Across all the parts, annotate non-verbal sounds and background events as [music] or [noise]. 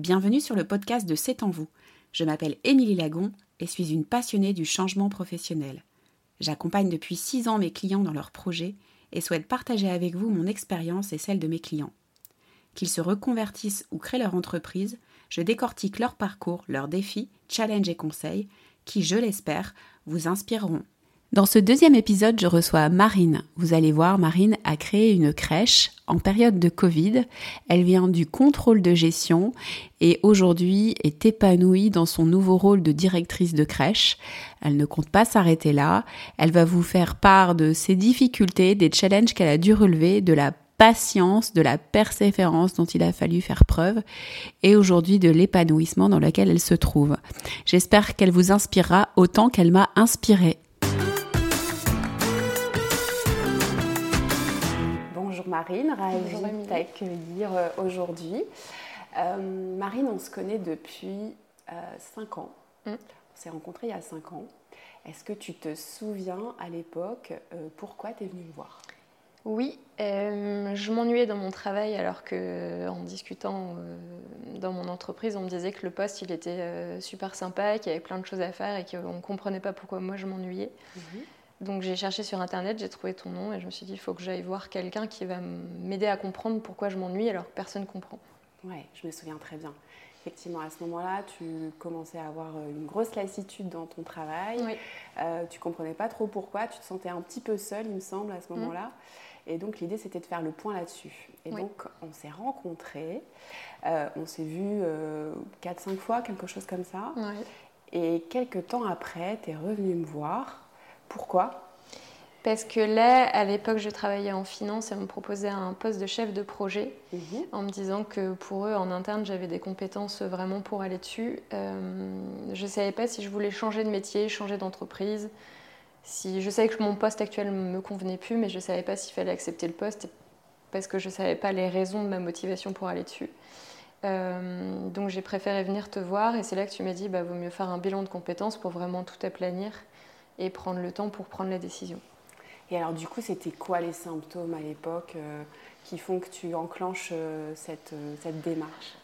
Bienvenue sur le podcast de C'est en vous. Je m'appelle Émilie Lagon et suis une passionnée du changement professionnel. J'accompagne depuis 6 ans mes clients dans leurs projets et souhaite partager avec vous mon expérience et celle de mes clients. Qu'ils se reconvertissent ou créent leur entreprise, je décortique leur parcours, leurs défis, challenges et conseils qui, je l'espère, vous inspireront. Dans ce deuxième épisode, je reçois Marine. Vous allez voir, Marine a créé une crèche en période de Covid. Elle vient du contrôle de gestion et aujourd'hui est épanouie dans son nouveau rôle de directrice de crèche. Elle ne compte pas s'arrêter là. Elle va vous faire part de ses difficultés, des challenges qu'elle a dû relever, de la patience, de la persévérance dont il a fallu faire preuve et aujourd'hui de l'épanouissement dans lequel elle se trouve. J'espère qu'elle vous inspirera autant qu'elle m'a inspirée. Marine, ravie de t'accueillir euh, aujourd'hui. Euh, Marine, on se connaît depuis 5 euh, ans. Mm. On s'est rencontrés il y a 5 ans. Est-ce que tu te souviens à l'époque pourquoi tu es venue me voir? Oui, je m'ennuyais dans mon travail alors que en discutant dans mon entreprise, on me disait que le poste il était super sympa, qu'il y avait plein de choses à faire et qu'on ne comprenait pas pourquoi moi je m'ennuyais. Mhm. Donc j'ai cherché sur internet, j'ai trouvé ton nom et je me suis dit il faut que j'aille voir quelqu'un qui va m'aider à comprendre pourquoi je m'ennuie alors que personne ne comprend. Ouais, je me souviens très bien. Effectivement, à ce moment-là, tu commençais à avoir euh, une grosse lassitude dans ton travail. Oui. Euh, tu comprenais pas trop pourquoi. Tu te sentais un petit peu seule, il me semble, à ce mmh. moment-là. Et donc l'idée, c'était de faire le point là-dessus. Et donc, on s'est rencontrés. Euh, on s'est vus 4-5 fois, quelque chose comme ça. Et quelques temps après, tu es revenu me voir pourquoi? Parce que là, à l'époque, je travaillais en finance et on me proposait un poste de chef de projet mhm. en me disant que pour eux, en interne, j'avais des compétences vraiment pour aller dessus. Euh, je ne savais pas si je voulais changer de métier, changer d'entreprise. Si, je savais que mon poste actuel ne me convenait plus, mais je ne savais pas s'il fallait accepter le poste parce que je ne savais pas les raisons de ma motivation pour aller dessus. Euh, donc j'ai préféré venir te voir et c'est là que tu m'as dit, bah, vaut mieux faire un bilan de compétences pour vraiment tout aplanir et prendre le temps pour prendre la décision. Et alors du coup, c'était quoi les symptômes à l'époque euh, qui font que tu enclenches euh, cette, euh, cette, démarche?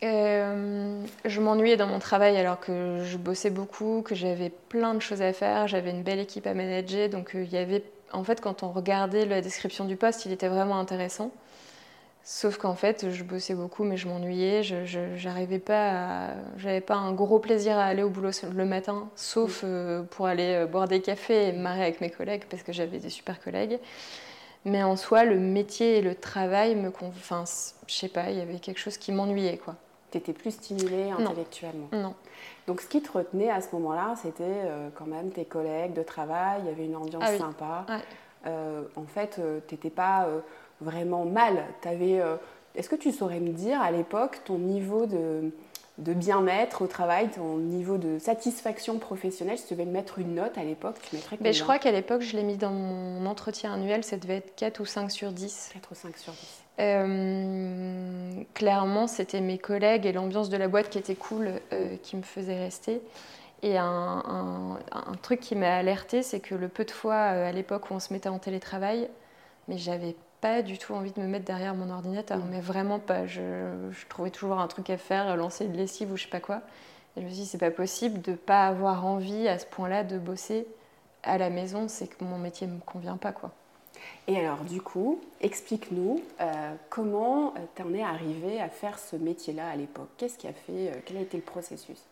Je m'ennuyais dans mon travail alors que je bossais beaucoup, que j'avais plein de choses à faire, j'avais une belle équipe à manager, donc il y avait, en fait, quand on regardait la description du poste, il était vraiment intéressant. Sauf qu'en fait, je bossais beaucoup, mais je m'ennuyais. Je n'arrivais pas, j'avais pas un gros plaisir à aller au boulot le matin, sauf euh, pour aller euh, boire des cafés et me marrer avec mes collègues parce que j'avais des super collègues. Mais en soi, le métier et le travail me, enfin, je sais pas, il y avait quelque chose qui m'ennuyait, quoi. étais plus stimulée intellectuellement. Non. Donc, ce qui te retenait à ce moment-là, c'était euh, quand même tes collègues de travail. Il y avait une ambiance ah sympa. en fait, tu n'étais pas vraiment mal. Euh, est-ce que tu saurais me dire à l'époque ton niveau de, bien-être au travail, ton niveau de satisfaction professionnelle Si tu devais me mettre une note à l'époque, tu mettrais combien Je crois qu'à l'époque, je l'ai mis dans mon entretien annuel, ça devait être 4 ou 5 sur 10. 4 ou 5 sur 10. Euh, clairement, c'était mes collègues et l'ambiance de la boîte qui était cool euh, qui me faisait rester. Et un, un truc qui m'a alerté, c'est que le peu de fois à l'époque où on se mettait en télétravail, mais j'avais pas du tout envie de me mettre derrière mon ordinateur, mm. mais vraiment pas. Je, trouvais toujours un truc à faire, lancer une lessive ou je sais pas quoi. Et je me suis dit, c'est pas possible de pas avoir envie à ce point-là de bosser à la maison, c'est que mon métier me convient pas, quoi. Et alors, du coup, explique-nous euh, comment tu en es arrivé à faire ce métier-là à l'époque? Qu'est-ce qui a fait, euh, quel a été le processus?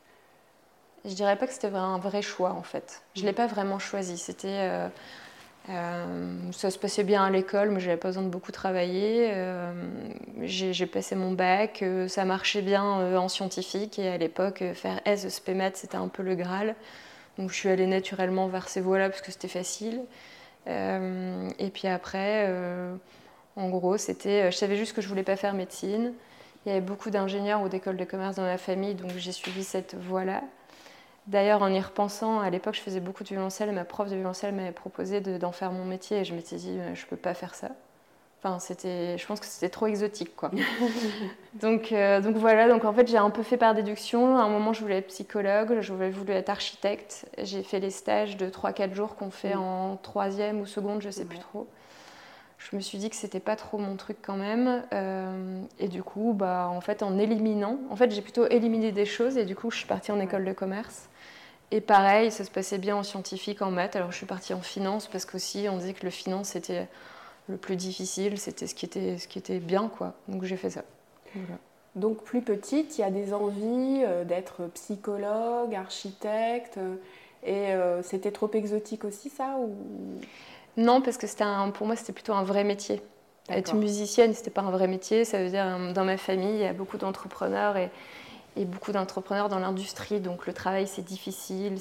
Je dirais pas que c'était un vrai choix en fait. Je l'ai pas vraiment choisi. C'était euh, euh, ça se passait bien à l'école, mais j'avais pas besoin de beaucoup travailler. Euh, j'ai passé mon bac, euh, ça marchait bien en scientifique, et à l'époque, faire S, c'était un peu le Graal. Donc je suis allée naturellement vers ces voies-là parce que c'était facile. et puis après, en gros, c'était, je savais juste que je voulais pas faire médecine. Il y avait beaucoup d'ingénieurs ou d'écoles de commerce dans la famille, donc j'ai suivi cette voie-là. D'ailleurs, en y repensant, à l'époque, je faisais beaucoup de violoncelle ma prof de violoncelle m'avait proposé d'en faire mon métier et je m'étais dit, euh, je peux pas faire ça. Enfin, c'était, je pense que c'était trop exotique, quoi. [laughs] donc, euh, donc voilà, donc en fait, j'ai un peu fait par déduction. À un moment, je voulais être psychologue, je voulais être architecte. J'ai fait les stages de 3-4 jours qu'on fait mm. en troisième ou seconde, je sais plus trop. Je me suis dit que c'était pas trop mon truc quand même. Euh, et du coup, bah, en fait, en éliminant, en fait, j'ai plutôt éliminé des choses et du coup, je suis partie en école de commerce. Et pareil, ça se passait bien en scientifique, en maths. Alors, je suis partie en finance parce qu'aussi, on disait que le finance, c'était le plus difficile, c'était ce qui était, ce qui était bien, quoi. Donc, j'ai fait ça. Donc, plus petite, il y a des envies euh, d'être psychologue, architecte. Euh, et c'était trop exotique aussi, ça ou... Non, parce que c'était pour moi, c'était plutôt un vrai métier. Être musicienne, c'était pas un vrai métier. Ça veut dire, euh, dans ma famille, il y a beaucoup d'entrepreneurs et, beaucoup d'entrepreneurs dans l'industrie. Donc le travail, c'est difficile,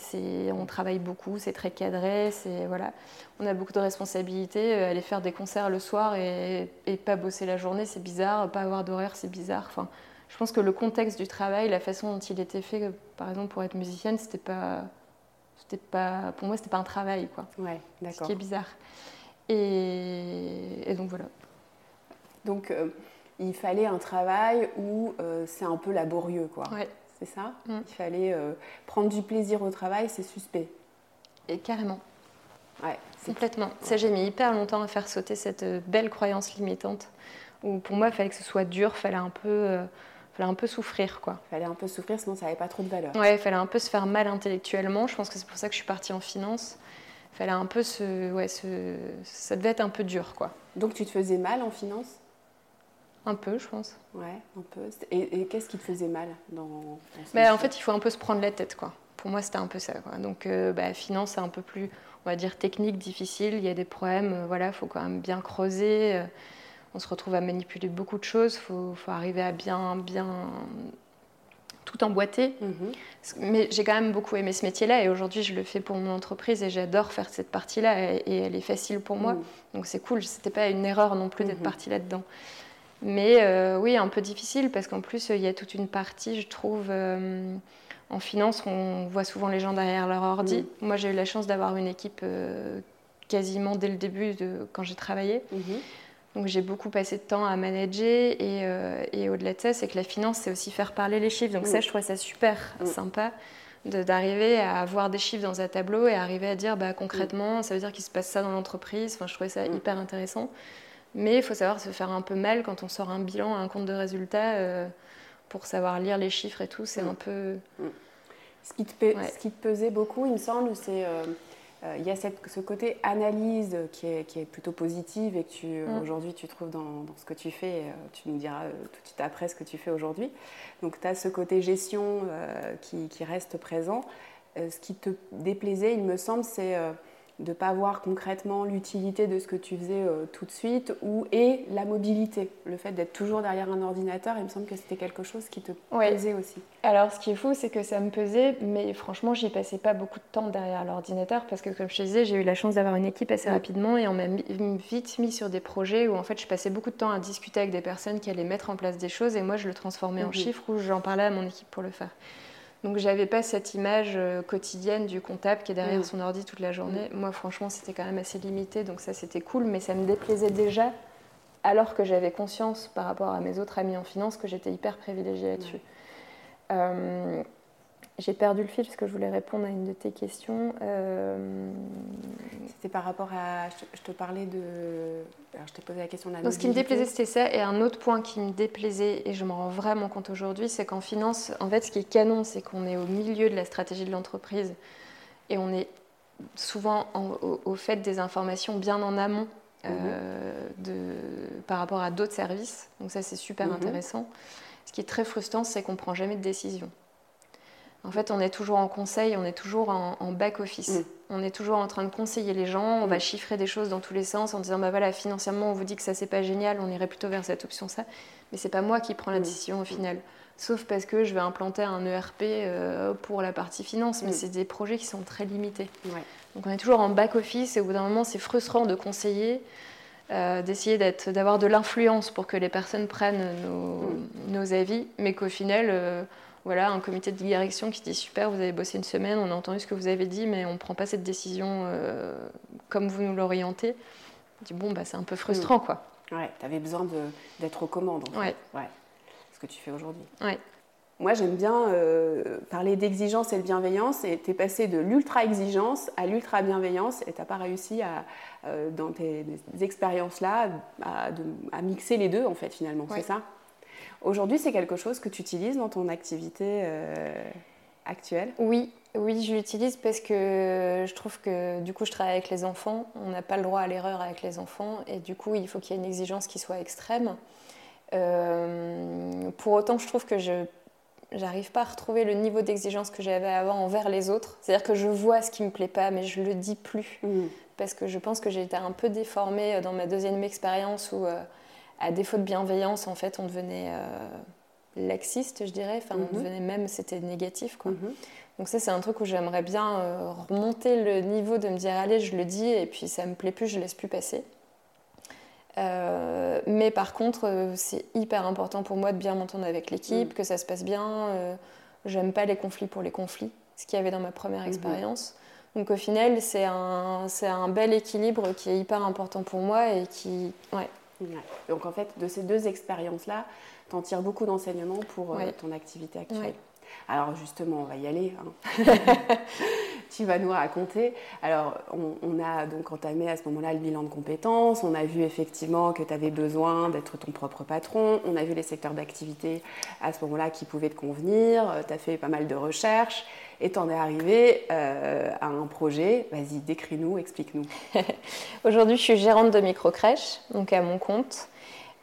on travaille beaucoup, c'est très cadré, c'est voilà, on a beaucoup de responsabilités. Euh, aller faire des concerts le soir et, et pas bosser la journée, c'est bizarre. Pas avoir d'horaire, c'est bizarre. Enfin, je pense que le contexte du travail, la façon dont il était fait, par exemple pour être musicienne, c'était pas pas, pour moi, c'était pas un travail, quoi. Ouais, d'accord. Ce qui est bizarre. Et, donc voilà. Donc euh, il fallait un travail où euh, c'est un peu laborieux, quoi. Ouais. C'est ça? Mm. Il fallait euh, prendre du plaisir au travail, c'est suspect. Et carrément. Ouais, Complètement. Ça, j'ai mis hyper longtemps à faire sauter cette belle croyance limitante. Où pour moi, il fallait que ce soit dur, il fallait un peu fallait un peu souffrir, quoi. Fallait un peu souffrir, sinon ça n'avait pas trop de valeur. Ouais, fallait un peu se faire mal intellectuellement. Je pense que c'est pour ça que je suis partie en finance. Fallait un peu se, ouais, se, ça devait être un peu dur, quoi. Donc tu te faisais mal en finance? Un peu, je pense. Ouais, un peu. Et, qu'est-ce qui te faisait mal dans, bah, En fait, il faut un peu se prendre la tête, quoi. Pour moi, c'était un peu ça. Quoi. Donc, euh, bah, finance, c'est un peu plus, on va dire, technique, difficile. Il y a des problèmes. Euh, voilà, il faut quand même bien creuser. Euh, on se retrouve à manipuler beaucoup de choses. Il faut, arriver à bien, bien tout emboîter. Mhm. Mais j'ai quand même beaucoup aimé ce métier-là et aujourd'hui je le fais pour mon entreprise et j'adore faire cette partie-là et, elle est facile pour moi. Mhm. Donc c'est cool, c'était pas une erreur non plus d'être mhm. partie là-dedans. Mais euh, oui, un peu difficile parce qu'en plus il y a toute une partie, je trouve, euh, en finance, on voit souvent les gens derrière leur ordi. Moi j'ai eu la chance d'avoir une équipe euh, quasiment dès le début de quand j'ai travaillé. Donc j'ai beaucoup passé de temps à manager et, euh, et au-delà de ça, c'est que la finance, c'est aussi faire parler les chiffres. Donc ça, je trouvais ça super sympa d'arriver à avoir des chiffres dans un tableau et arriver à dire bah, concrètement, ça veut dire qu'il se passe ça dans l'entreprise. Enfin, je trouvais ça hyper intéressant. Mais il faut savoir se faire un peu mal quand on sort un bilan, un compte de résultats, euh, pour savoir lire les chiffres et tout. C'est un peu... Ce qui, te ce qui te pesait beaucoup, il me semble, c'est... Euh, il y a ce côté analyse qui est, qui est, plutôt positive et que tu, mm. aujourd'hui tu trouves dans, ce que tu fais. Euh, tu nous diras euh, tout de suite après ce que tu fais aujourd'hui. Donc tu as ce côté gestion qui, qui, reste présent. ce qui te déplaisait, il me semble, c'est de ne pas voir concrètement l'utilité de ce que tu faisais euh, tout de suite, ou, et la mobilité, le fait d'être toujours derrière un ordinateur, il me semble que c'était quelque chose qui te pesait aussi. Alors ce qui est fou, c'est que ça me pesait, mais franchement, j'y passais pas beaucoup de temps derrière l'ordinateur, parce que comme je te disais, j'ai eu la chance d'avoir une équipe assez rapidement, et on m'a vite mis sur des projets où en fait je passais beaucoup de temps à discuter avec des personnes qui allaient mettre en place des choses, et moi je le transformais en mhm. chiffres, ou j'en parlais à mon équipe pour le faire. Donc j'avais pas cette image euh, quotidienne du comptable qui est derrière mm. son ordi toute la journée. Mm. Moi franchement c'était quand même assez limité, donc ça c'était cool, mais ça me déplaisait déjà, alors que j'avais conscience par rapport à mes autres amis en finance que j'étais hyper privilégiée là-dessus. Euh, j'ai perdu le fil parce que je voulais répondre à une de tes questions. Euh, c'était par rapport à. Je te parlais de. Alors, je t'ai posé la question de la Donc, Ce qui me déplaisait, c'était ça. Et un autre point qui me déplaisait, et je m'en rends vraiment compte aujourd'hui, c'est qu'en finance, en fait, ce qui est canon, c'est qu'on est au milieu de la stratégie de l'entreprise et on est souvent au, fait des informations bien en amont euh, mhm. de, par rapport à d'autres services. Donc, ça, c'est super mhm. intéressant. Ce qui est très frustrant, c'est qu'on ne prend jamais de décision. En fait, on est toujours en conseil, on est toujours en, back-office. Mm. On est toujours en train de conseiller les gens, on va mm. chiffrer des choses dans tous les sens en disant bah voilà, financièrement, on vous dit que ça c'est pas génial, on irait plutôt vers cette option ça. Mais c'est pas moi qui prends la mm. décision au final. Sauf parce que je vais implanter un ERP euh, pour la partie finance, mais c'est des projets qui sont très limités. Donc on est toujours en back-office et au bout d'un moment, c'est frustrant de conseiller. Euh, d'essayer d'avoir de l'influence pour que les personnes prennent nos, avis, mais qu'au final, euh, voilà, un comité de direction qui dit super, vous avez bossé une semaine, on a entendu ce que vous avez dit, mais on ne prend pas cette décision euh, comme vous nous l'orientez. dis bon, bah, c'est un peu frustrant, mm. quoi. Ouais, tu avais besoin d'être aux commandes. ouais. ouais. Ce que tu fais aujourd'hui. Ouais. moi, j'aime bien euh, parler d'exigence et de bienveillance. Et tu es passé de l'ultra-exigence à l'ultra-bienveillance. Et tu n'as pas réussi, à, euh, dans tes, expériences-là, à, mixer les deux, en fait, finalement. C'est ça? Aujourd'hui, c'est quelque chose que tu utilises dans ton activité euh, actuelle? Oui, oui, je l'utilise parce que je trouve que du coup, je travaille avec les enfants. On n'a pas le droit à l'erreur avec les enfants. Et du coup, il faut qu'il y ait une exigence qui soit extrême. pour autant, je trouve que je j'arrive pas à retrouver le niveau d'exigence que j'avais avant envers les autres. C'est-à-dire que je vois ce qui me plaît pas, mais je le dis plus. Mm. Parce que je pense que j'ai été un peu déformée euh, dans ma deuxième expérience où, euh, à défaut de bienveillance, en fait, on devenait euh, laxiste, je dirais. Enfin, on mm-hmm. devenait même, c'était négatif, quoi. Mm-hmm. Donc ça, c'est un truc où j'aimerais bien remonter le niveau de me dire, allez, je le dis, et puis ça me plaît plus, je laisse plus passer. Euh, mais par contre, euh, c'est hyper important pour moi de bien m'entendre avec l'équipe, mm. que ça se passe bien. Euh, j'aime pas les conflits pour les conflits, ce qu'il y avait dans ma première expérience. Donc au final, c'est un, un bel équilibre qui est hyper important pour moi et qui... Ouais. Donc en fait, de ces deux expériences-là, tu en tires beaucoup d'enseignements pour ton activité actuelle. Alors justement, on va y aller. Hein. [laughs] tu vas nous raconter. Alors, on, a donc entamé à ce moment-là le bilan de compétences. On a vu effectivement que tu avais besoin d'être ton propre patron. On a vu les secteurs d'activité à ce moment-là qui pouvaient te convenir. Tu as fait pas mal de recherches et tu en es arrivé euh, à un projet. Vas-y, décris-nous, explique-nous. [laughs] Aujourd'hui, je suis gérante de microcrèche, donc à mon compte.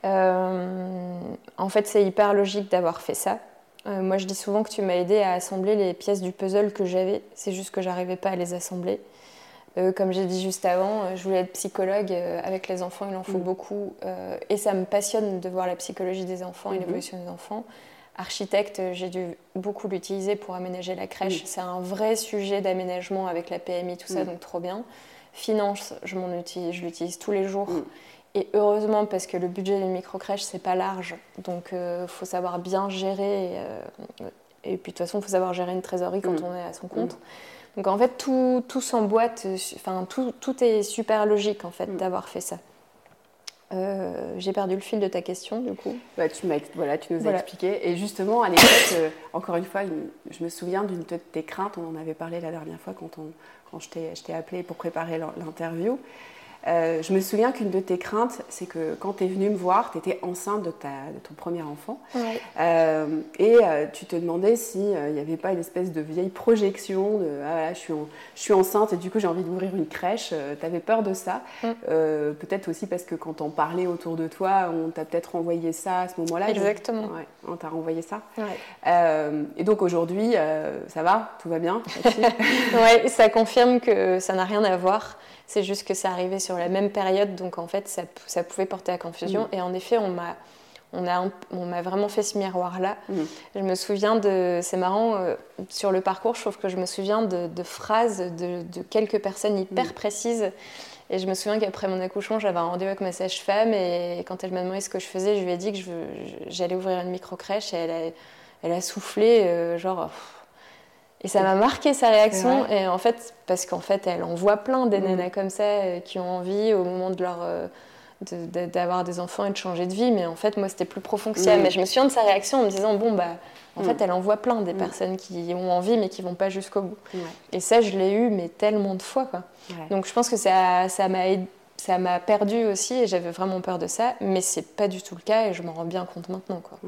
Euh, en fait, c'est hyper logique d'avoir fait ça euh, moi, je dis souvent que tu m'as aidé à assembler les pièces du puzzle que j'avais. C'est juste que j'arrivais pas à les assembler. Euh, comme j'ai dit juste avant, je voulais être psychologue. avec les enfants, il en faut mm. beaucoup. et ça me passionne de voir la psychologie des enfants et mm-hmm. l'évolution des enfants. Architecte, j'ai dû beaucoup l'utiliser pour aménager la crèche. C'est un vrai sujet d'aménagement avec la PMI, tout ça, donc trop bien. Finance, je m'en utilise, je l'utilise tous les jours. Et heureusement, parce que le budget d'une micro-crèche, c'est pas large. Donc, il euh, faut savoir bien gérer. Euh, et puis, de toute façon, il faut savoir gérer une trésorerie quand on est à son compte. Donc, en fait, tout, tout s'emboîte. Enfin, tout, tout, est super logique, en fait, d'avoir fait ça. Euh, j'ai perdu le fil de ta question, du coup. Bah, tu, voilà, tu nous as expliqué. Et justement, à l'époque, encore une fois, je me souviens d'une de tes craintes. On en avait parlé la dernière fois quand, on, quand je t'ai appelé pour préparer l'interview. Euh, je me souviens qu'une de tes craintes, c'est que quand tu es venue me voir, tu étais enceinte de, ta, de, ton premier enfant. Euh, et euh, tu te demandais s'il n'y avait pas une espèce de vieille projection de ah, voilà, je, suis je suis enceinte et du coup j'ai envie d'ouvrir une crèche. tu avais peur de ça? peut-être aussi parce que quand on parlait autour de toi, on t'a peut-être renvoyé ça à ce moment-là. Exactement. Ouais, on t'a renvoyé ça. et donc aujourd'hui, ça va? Tout va bien [laughs] Oui, ça confirme que ça n'a rien à voir. C'est juste que ça arrivait sur la même période, donc en fait, ça, ça pouvait porter à confusion. Mm. Et en effet, on m'a on a, on vraiment fait ce miroir-là. Mm. Je me souviens de, c'est marrant, euh, sur le parcours, je trouve que je me souviens de, phrases de, de, quelques personnes hyper mm. précises. Et je me souviens qu'après mon accouchement, j'avais un rendez-vous avec ma sage-femme et quand elle m'a demandé ce que je faisais, je lui ai dit que j'allais ouvrir une micro-crèche et elle a, elle a soufflé, euh, genre, et ça m'a marqué sa réaction. Et en fait, parce qu'en fait, elle en voit plein des mm. nanas comme ça euh, qui ont envie au moment de leur. Euh, d'avoir des enfants et de changer de vie, mais en fait, moi, c'était plus profond que ça. Mm. Mais je me souviens de sa réaction en me disant, bon, bah, en mm. fait, elle en voit plein des personnes qui ont envie, mais qui vont pas jusqu'au bout. Et ça, je l'ai eu, mais tellement de fois, quoi. Donc, je pense que ça, ça m'a ça m'a perdu aussi et j'avais vraiment peur de ça, mais c'est pas du tout le cas et je m'en rends bien compte maintenant, quoi.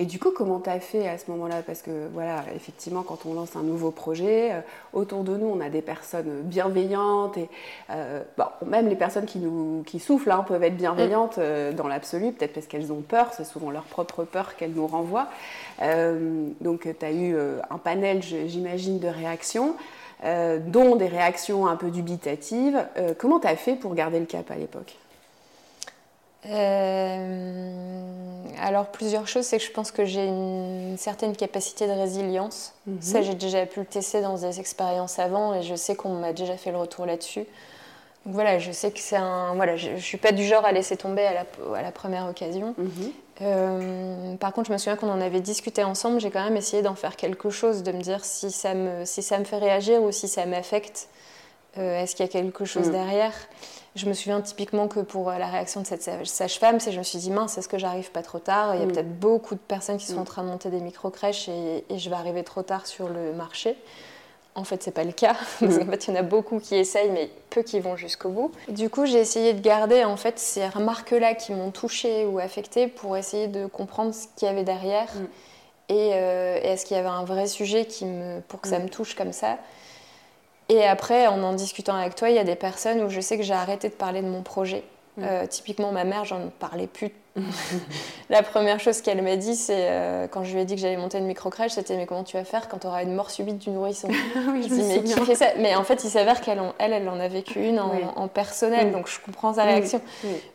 Et du coup, comment tu as fait à ce moment-là? Parce que, voilà, effectivement, quand on lance un nouveau projet, euh, autour de nous, on a des personnes bienveillantes. Et euh, même les personnes qui, nous, qui soufflent hein, peuvent être bienveillantes mm. euh, dans l'absolu, peut-être parce qu'elles ont peur, c'est souvent leur propre peur qu'elles nous renvoient. donc, tu as eu un panel, j'imagine, de réactions. dont des réactions un peu dubitatives. comment tu as fait pour garder le cap à l'époque? Euh, alors plusieurs choses, c'est que je pense que j'ai une certaine capacité de résilience. Mhm. Ça, j'ai déjà pu le tester dans des expériences avant et je sais qu'on m'a déjà fait le retour là-dessus. Donc voilà, je sais que c'est un. Voilà, je, ne suis pas du genre à laisser tomber à la, à la première occasion. Mhm. Euh, par contre, je me souviens qu'on en avait discuté ensemble. J'ai quand même essayé d'en faire quelque chose, de me dire si ça me, si ça me fait réagir ou si ça m'affecte. Euh, est-ce qu'il y a quelque chose mhm. derrière? Je me souviens typiquement que pour la réaction de cette sage-femme, c'est je me suis dit mince, est-ce que j'arrive pas trop tard? Il y a mm. peut-être beaucoup de personnes qui sont mm. en train de monter des micro-crèches et, je vais arriver trop tard sur le marché. En fait, c'est pas le cas, [laughs] parce qu'en fait, il y en a beaucoup qui essayent, mais peu qui vont jusqu'au bout. Du coup, j'ai essayé de garder en fait ces remarques-là qui m'ont touchée ou affectée pour essayer de comprendre ce qu'il y avait derrière mm. et, euh, et est-ce qu'il y avait un vrai sujet qui me, pour que ça me touche comme ça. Et après, en en discutant avec toi, il y a des personnes où je sais que j'ai arrêté de parler de mon projet. Mm. Euh, typiquement, ma mère, j'en parlais plus. La première chose qu'elle m'a dit, c'est euh, quand je lui ai dit que j'allais monter une micro-crèche, c'était Mais comment tu vas faire quand tu auras une mort subite du nourrisson? [laughs] Oui, je mais qui fait ça? Mais en fait, il s'avère qu'elle, elle, elle en a vécu une en, personnel, mm. donc je comprends sa réaction.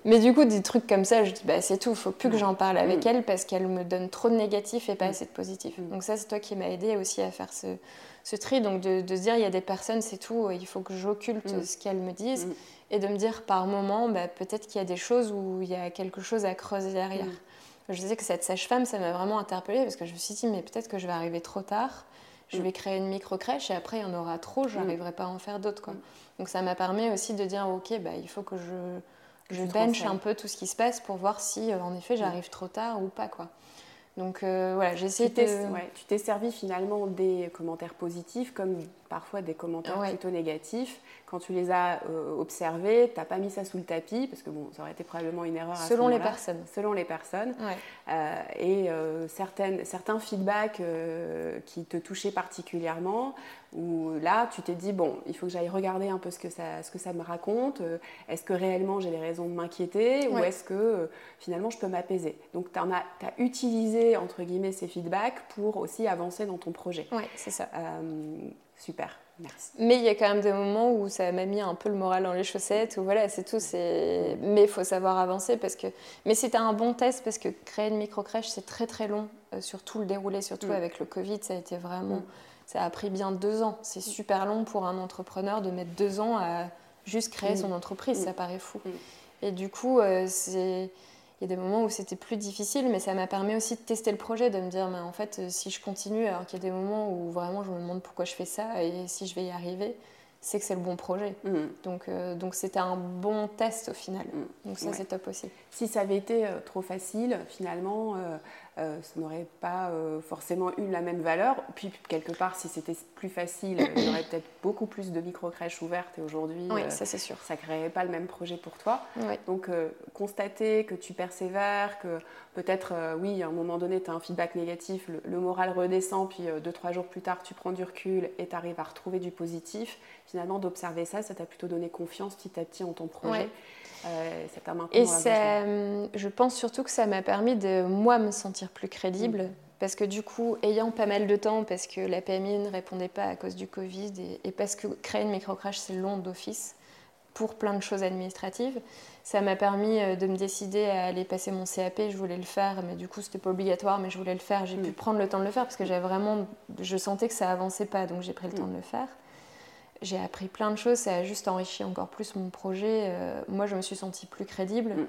Mais du coup, des trucs comme ça, je dis bah, C'est tout, il faut plus que j'en parle avec elle parce qu'elle me donne trop de négatifs et pas assez de positifs. Donc, ça, c'est toi qui m'as aidé aussi à faire ce, ce tri, donc de, se dire il y a des personnes, c'est tout, il faut que j'occulte ce qu'elles me disent. Et de me dire par moment, bah, peut-être qu'il y a des choses où il y a quelque chose à creuser derrière. Mm. Je sais que cette sage-femme, ça m'a vraiment interpellée parce que je me suis dit, mais peut-être que je vais arriver trop tard, je vais créer une micro-crèche et après il y en aura trop, je n'arriverai pas à en faire d'autres. Donc ça m'a permis aussi de dire, ok, bah, il faut que je, je bench un peu tout ce qui se passe pour voir si euh, en effet j'arrive trop tard ou pas. quoi. Donc euh, voilà, j'ai essayé de... tu t'es servi finalement des commentaires positifs comme parfois des commentaires plutôt négatifs. Quand tu les as euh, observés, tu n'as pas mis ça sous le tapis, parce que bon, ça aurait été probablement une erreur. Selon les personnes. Selon les personnes. Euh, et certaines, certains feedbacks qui te touchaient particulièrement, où là, tu t'es dit, bon, il faut que j'aille regarder un peu ce que ça, ce que ça me raconte. Est-ce que réellement j'ai des raisons de m'inquiéter ou est-ce que finalement je peux m'apaiser? Donc, tu as, as, utilisé, entre guillemets, ces feedbacks pour aussi avancer dans ton projet. Oui, c'est ça. Super. Merci. Mais il y a quand même des moments où ça m'a mis un peu le moral dans les chaussettes, où voilà, c'est tout. C'est... Mais il faut savoir avancer parce que. Mais c'était un bon test parce que créer une micro-crèche, c'est très très long, euh, surtout le déroulé, surtout mm. avec le Covid, ça a été vraiment. Mm. Ça a pris bien deux ans. C'est super long pour un entrepreneur de mettre deux ans à juste créer mm. son entreprise, ça paraît fou. Et du coup, euh, c'est il y a des moments où c'était plus difficile, mais ça m'a permis aussi de tester le projet, de me dire, en fait, euh, si je continue, alors qu'il y a des moments où vraiment je me demande pourquoi je fais ça et si je vais y arriver, c'est que c'est le bon projet. Mm. Donc, euh, donc c'était un bon test au final. Mm. Donc ça, c'est top aussi. Si ça avait été trop facile, finalement, euh, ça n'aurait pas euh, forcément eu la même valeur. Puis, quelque part, si c'était plus facile, il y aurait peut-être beaucoup plus de micro-crèches ouvertes. Et aujourd'hui, oui, ça c'est sûr. Ça ne créerait pas le même projet pour toi. Donc, euh, constater que tu persévères, que peut-être, oui, à un moment donné, tu as un feedback négatif, le, moral redescend, puis deux, trois jours plus tard, tu prends du recul et tu arrives à retrouver du positif. Finalement, d'observer ça, ça t'a plutôt donné confiance petit à petit en ton projet. Euh, et euh, je pense surtout que ça m'a permis de moi me sentir plus crédible. Mm. Parce que du coup, ayant pas mal de temps, parce que la PMI ne répondait pas à cause du Covid, et, parce que créer une microcrash, c'est long d'office, pour plein de choses administratives, ça m'a permis euh, de me décider à aller passer mon CAP. Je voulais le faire, mais du coup, c'était pas obligatoire, mais je voulais le faire. J'ai mm. pu prendre le temps de le faire parce que j'avais vraiment, je sentais que ça avançait pas, donc j'ai pris le mm. temps de le faire j'ai appris plein de choses, ça a juste enrichi encore plus mon projet. Euh, moi, je me suis sentie plus crédible. Mm.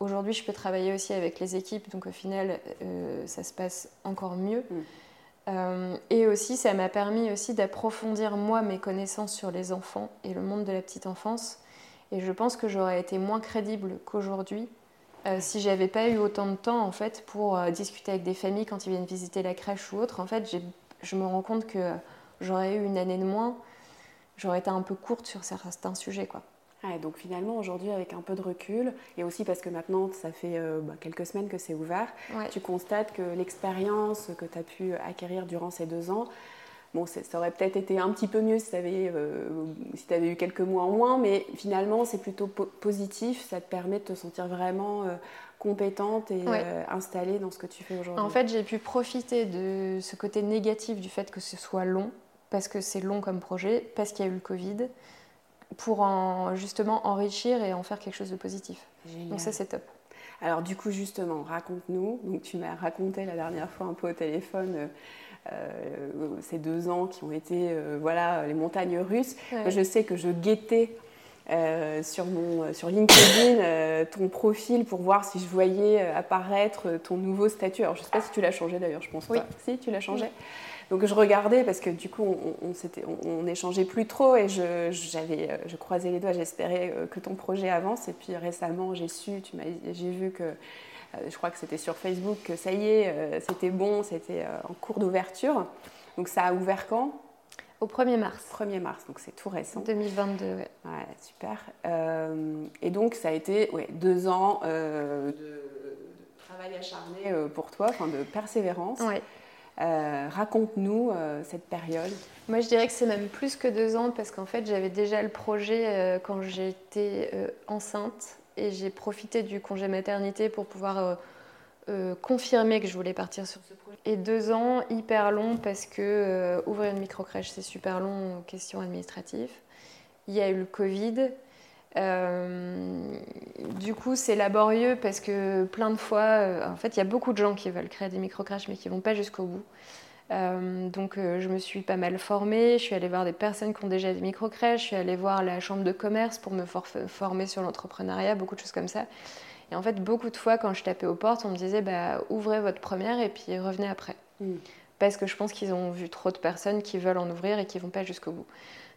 Aujourd'hui, je peux travailler aussi avec les équipes, donc au final, euh, ça se passe encore mieux. Mm. Euh, et aussi, ça m'a permis aussi d'approfondir moi mes connaissances sur les enfants et le monde de la petite enfance. Et je pense que j'aurais été moins crédible qu'aujourd'hui si j'avais pas eu autant de temps en fait pour discuter avec des familles quand ils viennent visiter la crèche ou autre. En fait, je me rends compte que j'aurais eu une année de moins j'aurais été un peu courte sur certains sujets. Quoi. donc finalement, aujourd'hui, avec un peu de recul, et aussi parce que maintenant, ça fait euh, bah, quelques semaines que c'est ouvert, tu constates que l'expérience que tu as pu acquérir durant ces deux ans, bon, ça aurait peut-être été un petit peu mieux si tu avais, euh, si avais eu quelques mois en moins, mais finalement, c'est plutôt positif, ça te permet de te sentir vraiment... Euh, compétente et installée dans ce que tu fais aujourd'hui. En fait, j'ai pu profiter de ce côté négatif du fait que ce soit long, parce que c'est long comme projet, parce qu'il y a eu le Covid, pour en, justement enrichir et en faire quelque chose de positif. Donc ça, c'est top. Alors du coup, justement, raconte-nous. Donc tu m'as raconté la dernière fois un peu au téléphone euh, euh, ces deux ans qui ont été, euh, voilà, les montagnes russes. Je sais que je guettais sur, mon, sur LinkedIn ton profil pour voir si je voyais apparaître ton nouveau statut. Alors je ne sais pas si tu l'as changé d'ailleurs, je pense oui. pas. Si, tu l'as changé donc je regardais parce que du coup on, on, échangeait plus trop et je, j'avais, je croisais les doigts, j'espérais que ton projet avance. Et puis récemment j'ai su, tu m'as, j'ai vu que je crois que c'était sur Facebook que ça y est, c'était bon, c'était en cours d'ouverture. Donc ça a ouvert quand? Au 1er mars. 1er mars, donc c'est tout récent. 2022, ouais. Ouais, super. et donc ça a été ouais, deux ans de, travail acharné pour toi, enfin de persévérance. Ouais. Euh, raconte-nous euh, cette période. Moi, je dirais que c'est même plus que deux ans parce qu'en fait, j'avais déjà le projet euh, quand j'étais enceinte et j'ai profité du congé maternité pour pouvoir confirmer que je voulais partir sur ce projet. Et deux ans, hyper long parce que ouvrir une micro-crèche, c'est super long, question administrative. Il y a eu le Covid. Euh, du coup, c'est laborieux parce que plein de fois, euh, en fait, il y a beaucoup de gens qui veulent créer des micro-crèches mais qui ne vont pas jusqu'au bout. Euh, donc, je me suis pas mal formée. Je suis allée voir des personnes qui ont déjà des micro-crèches. Je suis allée voir la chambre de commerce pour me former sur l'entrepreneuriat, beaucoup de choses comme ça. Et en fait, beaucoup de fois, quand je tapais aux portes, on me disait bah, ouvrez votre première et puis revenez après. Hmm. Parce que je pense qu'ils ont vu trop de personnes qui veulent en ouvrir et qui ne vont pas jusqu'au bout.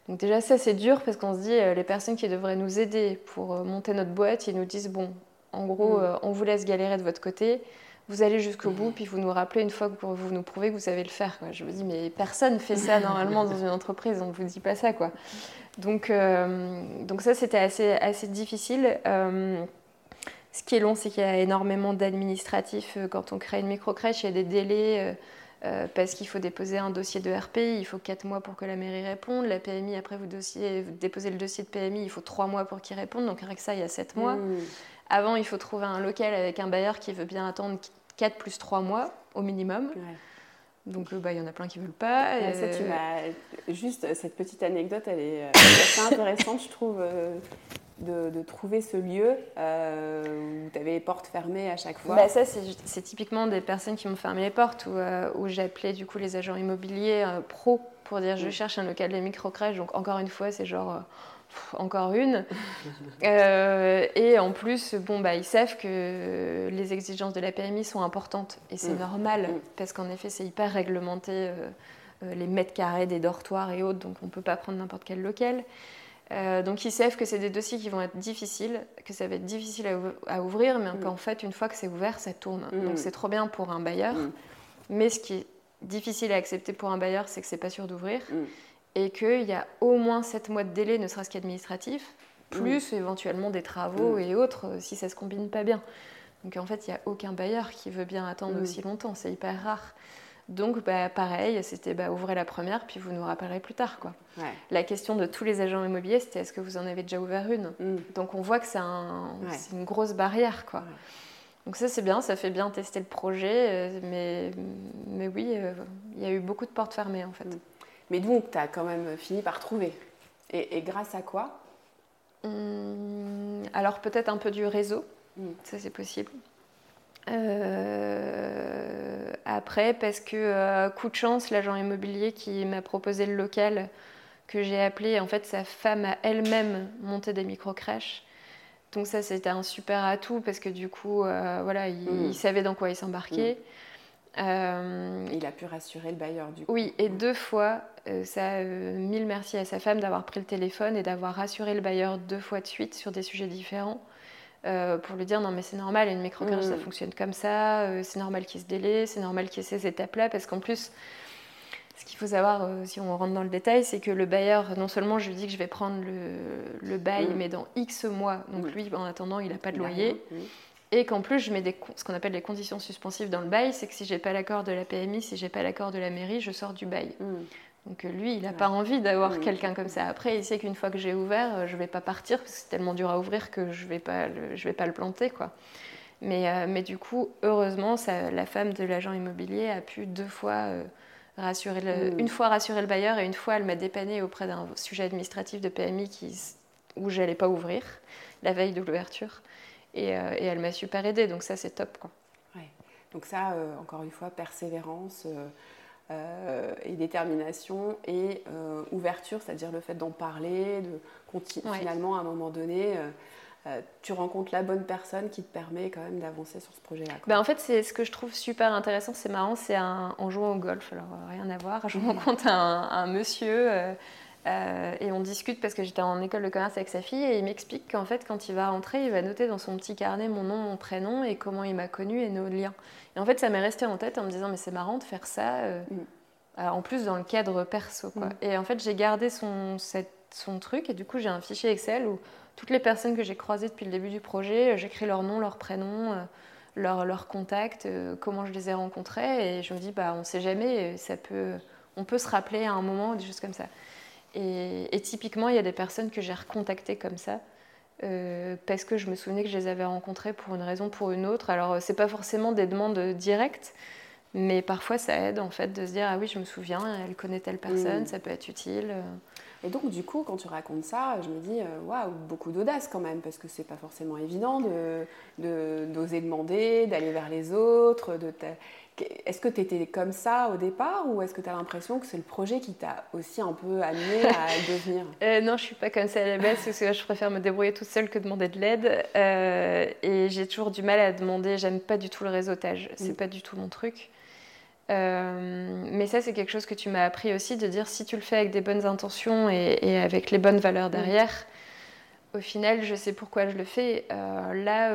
Donc déjà ça c'est dur parce qu'on se dit euh, les personnes qui devraient nous aider pour euh, monter notre boîte, ils nous disent bon, en gros mm. euh, on vous laisse galérer de votre côté, vous allez jusqu'au bout puis vous nous rappelez une fois que vous nous prouvez que vous savez le faire. Je me dis mais personne fait ça [laughs] normalement dans une entreprise, on ne vous dit pas ça quoi. Donc, donc ça c'était assez, assez difficile. ce qui est long c'est qu'il y a énormément d'administratifs quand on crée une micro-crèche, il y a des délais euh, parce qu'il faut déposer un dossier de RPI, il faut 4 mois pour que la mairie réponde. La PMI, après, vous, dossier, déposez le dossier de PMI, il faut 3 mois pour qu'il réponde. Donc, avec ça, il y a 7 mois. Mmh. Avant, il faut trouver un local avec un bailleur qui veut bien attendre 4 plus 3 mois au minimum. Donc, euh, bah, il y en a plein qui ne veulent pas. ça, tu euh, Juste, cette petite anecdote, elle est [coughs] assez intéressante, je trouve de, trouver ce lieu euh, où tu avais les portes fermées à chaque fois bah Ça, c'est typiquement des personnes qui m'ont fermé les portes, où, euh, où j'appelais du coup les agents immobiliers euh, pro pour dire je mm. cherche un local de micro-crèche. Donc encore une fois, c'est genre encore une. [laughs] et en plus, bon, bah, ils savent que les exigences de la PMI sont importantes. Et c'est mm. normal, mm. parce qu'en effet, c'est hyper réglementé, les mètres carrés des dortoirs et autres, donc on ne peut pas prendre n'importe quel local. Euh, donc ils savent que c'est des dossiers qui vont être difficiles, que ça va être difficile à, ouvrir, mais mm. qu'en fait, une fois que c'est ouvert, ça tourne. Mm. Donc c'est trop bien pour un bailleur. Mm. Mais ce qui est difficile à accepter pour un bailleur, c'est que c'est pas sûr d'ouvrir et qu'il y a au moins 7 mois de délai, ne serait-ce qu'administratif, plus éventuellement des travaux et autres euh, si ça se combine pas bien. Donc en fait, il n'y a aucun bailleur qui veut bien attendre aussi longtemps, c'est hyper rare. Donc, bah, pareil, c'était bah, ouvrez la première, puis vous nous rappellerez plus tard. Quoi. La question de tous les agents immobiliers, c'était est-ce que vous en avez déjà ouvert une? Mm. Donc, on voit que c'est une grosse barrière. Quoi. Donc, ça, c'est bien, ça fait bien tester le projet, euh, mais, mais oui, euh, il y a eu beaucoup de portes fermées en fait. Mm. Mais donc, tu as quand même fini par trouver? Et, grâce à quoi? Hum, Alors, peut-être un peu du réseau, mm. ça c'est possible. Euh, après, parce que euh, coup de chance, l'agent immobilier qui m'a proposé le local que j'ai appelé, en fait, sa femme a elle-même monté des micro-crèches. Donc ça, c'était un super atout parce que du coup, euh, voilà, hmm. il, savait dans quoi il s'embarquait. Hmm. il a pu rassurer le bailleur du coup. Oui, et deux fois, ça, mille merci à sa femme d'avoir pris le téléphone et d'avoir rassuré le bailleur deux fois de suite sur des sujets différents. Euh, pour lui dire non mais c'est normal, une micro-crèche ça mm. fonctionne comme ça, euh, c'est normal qu'il y ait ce délai, c'est normal qu'il y ait ces étapes-là, parce qu'en plus, ce qu'il faut savoir, euh, si on rentre dans le détail, c'est que le bailleur, non seulement je lui dis que je vais prendre le, bail, mm. mais dans X mois, donc mm. lui en attendant il n'a pas de loyer, et qu'en plus je mets des, ce qu'on appelle les conditions suspensives dans le bail, c'est que si j'ai pas l'accord de la PMI, si j'ai pas l'accord de la mairie, je sors du bail. Donc euh, lui, il n'a pas envie d'avoir quelqu'un comme ça. Après, il sait qu'une fois que j'ai ouvert, euh, je ne vais pas partir parce que c'est tellement dur à ouvrir que je ne vais, pas le, vais pas le planter. Quoi. Mais, euh, mais du coup, heureusement, ça, la femme de l'agent immobilier a pu deux fois rassurer le, mm. une fois rassurer le bailleur et une fois elle m'a dépanné auprès d'un sujet administratif de PMI qui, où j'allais pas ouvrir la veille de l'ouverture. Et, et, elle m'a super aidée, donc ça c'est top. Quoi. Donc ça, encore une fois, persévérance et détermination et ouverture, c'est-à-dire le fait d'en parler, de continuer finalement à un moment donné. tu rencontres la bonne personne qui te permet quand même d'avancer sur ce projet-là. Ben en fait, c'est ce que je trouve super intéressant, c'est marrant, c'est en jouant au golf, alors rien à voir, je rencontre un, un monsieur euh, et on discute parce que j'étais en école de commerce avec sa fille et il m'explique qu'en fait, quand il va rentrer, il va noter dans son petit carnet mon nom, mon prénom et comment il m'a connu et nos liens. Et en fait, ça m'est resté en tête en me disant, mais c'est marrant de faire ça, euh, mm. euh, en plus dans le cadre perso. Quoi. Mm. Et en fait, j'ai gardé son, son truc et du coup, j'ai un fichier Excel où toutes les personnes que j'ai croisées depuis le début du projet, j'écris leur nom, leur prénom. leur, leur contact, comment je les ai rencontrés, et je me dis, bah, on ne sait jamais, ça peut, on peut se rappeler à un moment des choses comme ça. Et, typiquement, il y a des personnes que j'ai recontactées comme ça. Euh, parce que je me souvenais que je les avais rencontrées pour une raison ou pour une autre. Alors, c'est pas forcément des demandes directes, mais parfois ça aide en fait de se dire Ah oui, je me souviens, elle connaît telle personne, mm. ça peut être utile. Et donc, du coup, quand tu racontes ça, je me dis euh, Waouh, beaucoup d'audace quand même, parce que c'est pas forcément évident d'oser de, demander, d'aller vers les autres. De est-ce que tu étais comme ça au départ ou est-ce que tu as l'impression que c'est le projet qui t'a aussi un peu amené à [laughs] devenir? Euh, Non, je suis pas comme ça à la base parce que je préfère me débrouiller toute seule que demander de l'aide. Euh, et j'ai toujours du mal à demander, j'aime pas du tout le réseautage, c'est mm. pas du tout mon truc. Euh, mais ça, c'est quelque chose que tu m'as appris aussi, de dire si tu le fais avec des bonnes intentions et, avec les bonnes valeurs mm. derrière, au final, je sais pourquoi je le fais. là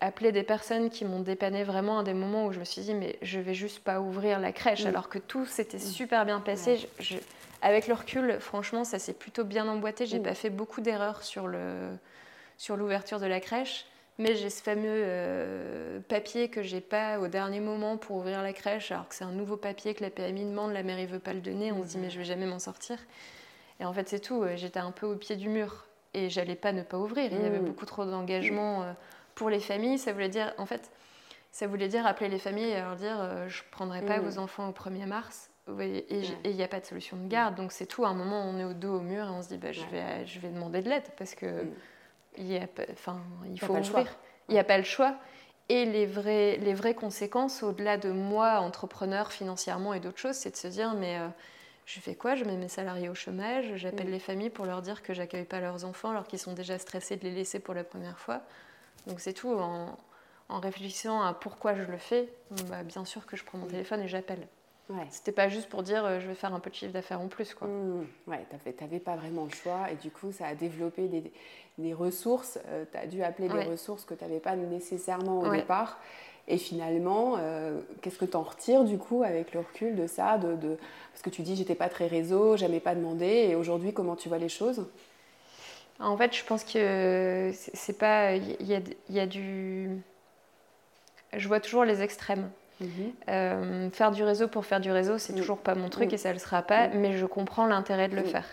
appeler des personnes qui m'ont dépanné vraiment à des moments où je me suis dit mais je vais juste pas ouvrir la crèche mm. alors que tout s'était mm. super bien passé. avec le recul, franchement, ça s'est plutôt bien emboîté. J'ai mm. pas fait beaucoup d'erreurs sur le sur l'ouverture de la crèche, mais j'ai ce fameux euh, papier que j'ai pas au dernier moment pour ouvrir la crèche, alors que c'est un nouveau papier que la PMI demande, la mairie veut pas le donner. On se dit mais je vais jamais m'en sortir. Et en fait, c'est tout. J'étais un peu au pied du mur et j'allais pas ne pas ouvrir. Il y avait beaucoup trop d'engagement. Euh, pour les familles, ça voulait dire, en fait, ça voulait dire appeler les familles et leur dire euh, je ne prendrai pas mm. vos enfants au 1er mars. Et il n'y a pas de solution de garde. Donc c'est tout. À un moment, on est au dos au mur et on se dit bah, je, vais, je vais demander de l'aide parce que mm. il, y a, enfin, il faut ouvrir. Il n'y a pas le choix. Et les, vrais, les vraies conséquences, au-delà de moi, entrepreneur financièrement et d'autres choses, c'est de se dire mais euh, je fais quoi? Je mets mes salariés au chômage, j'appelle mm. les familles pour leur dire que j'accueille pas leurs enfants alors qu'ils sont déjà stressés de les laisser pour la première fois. Donc c'est tout. En, réfléchissant à pourquoi je le fais, bah, bien sûr que je prends mon téléphone et j'appelle. Ouais. C'était pas juste pour dire euh, je vais faire un peu de chiffre d'affaires en plus. Quoi. Mmh, ouais, t'avais pas vraiment le choix et du coup ça a développé des, des ressources. Euh, tu as dû appeler des ressources que tu n'avais pas nécessairement au départ. Et finalement, euh, qu'est-ce que tu en retires du coup avec le recul de ça de, de... Parce que tu dis j'étais pas très réseau, j'aimais pas demander et aujourd'hui comment tu vois les choses? En fait, je pense que c'est pas. Il y, a, du. Je vois toujours les extrêmes. Mhm. Euh, faire du réseau pour faire du réseau, c'est toujours pas mon truc et ça le sera pas, mais je comprends l'intérêt de le faire.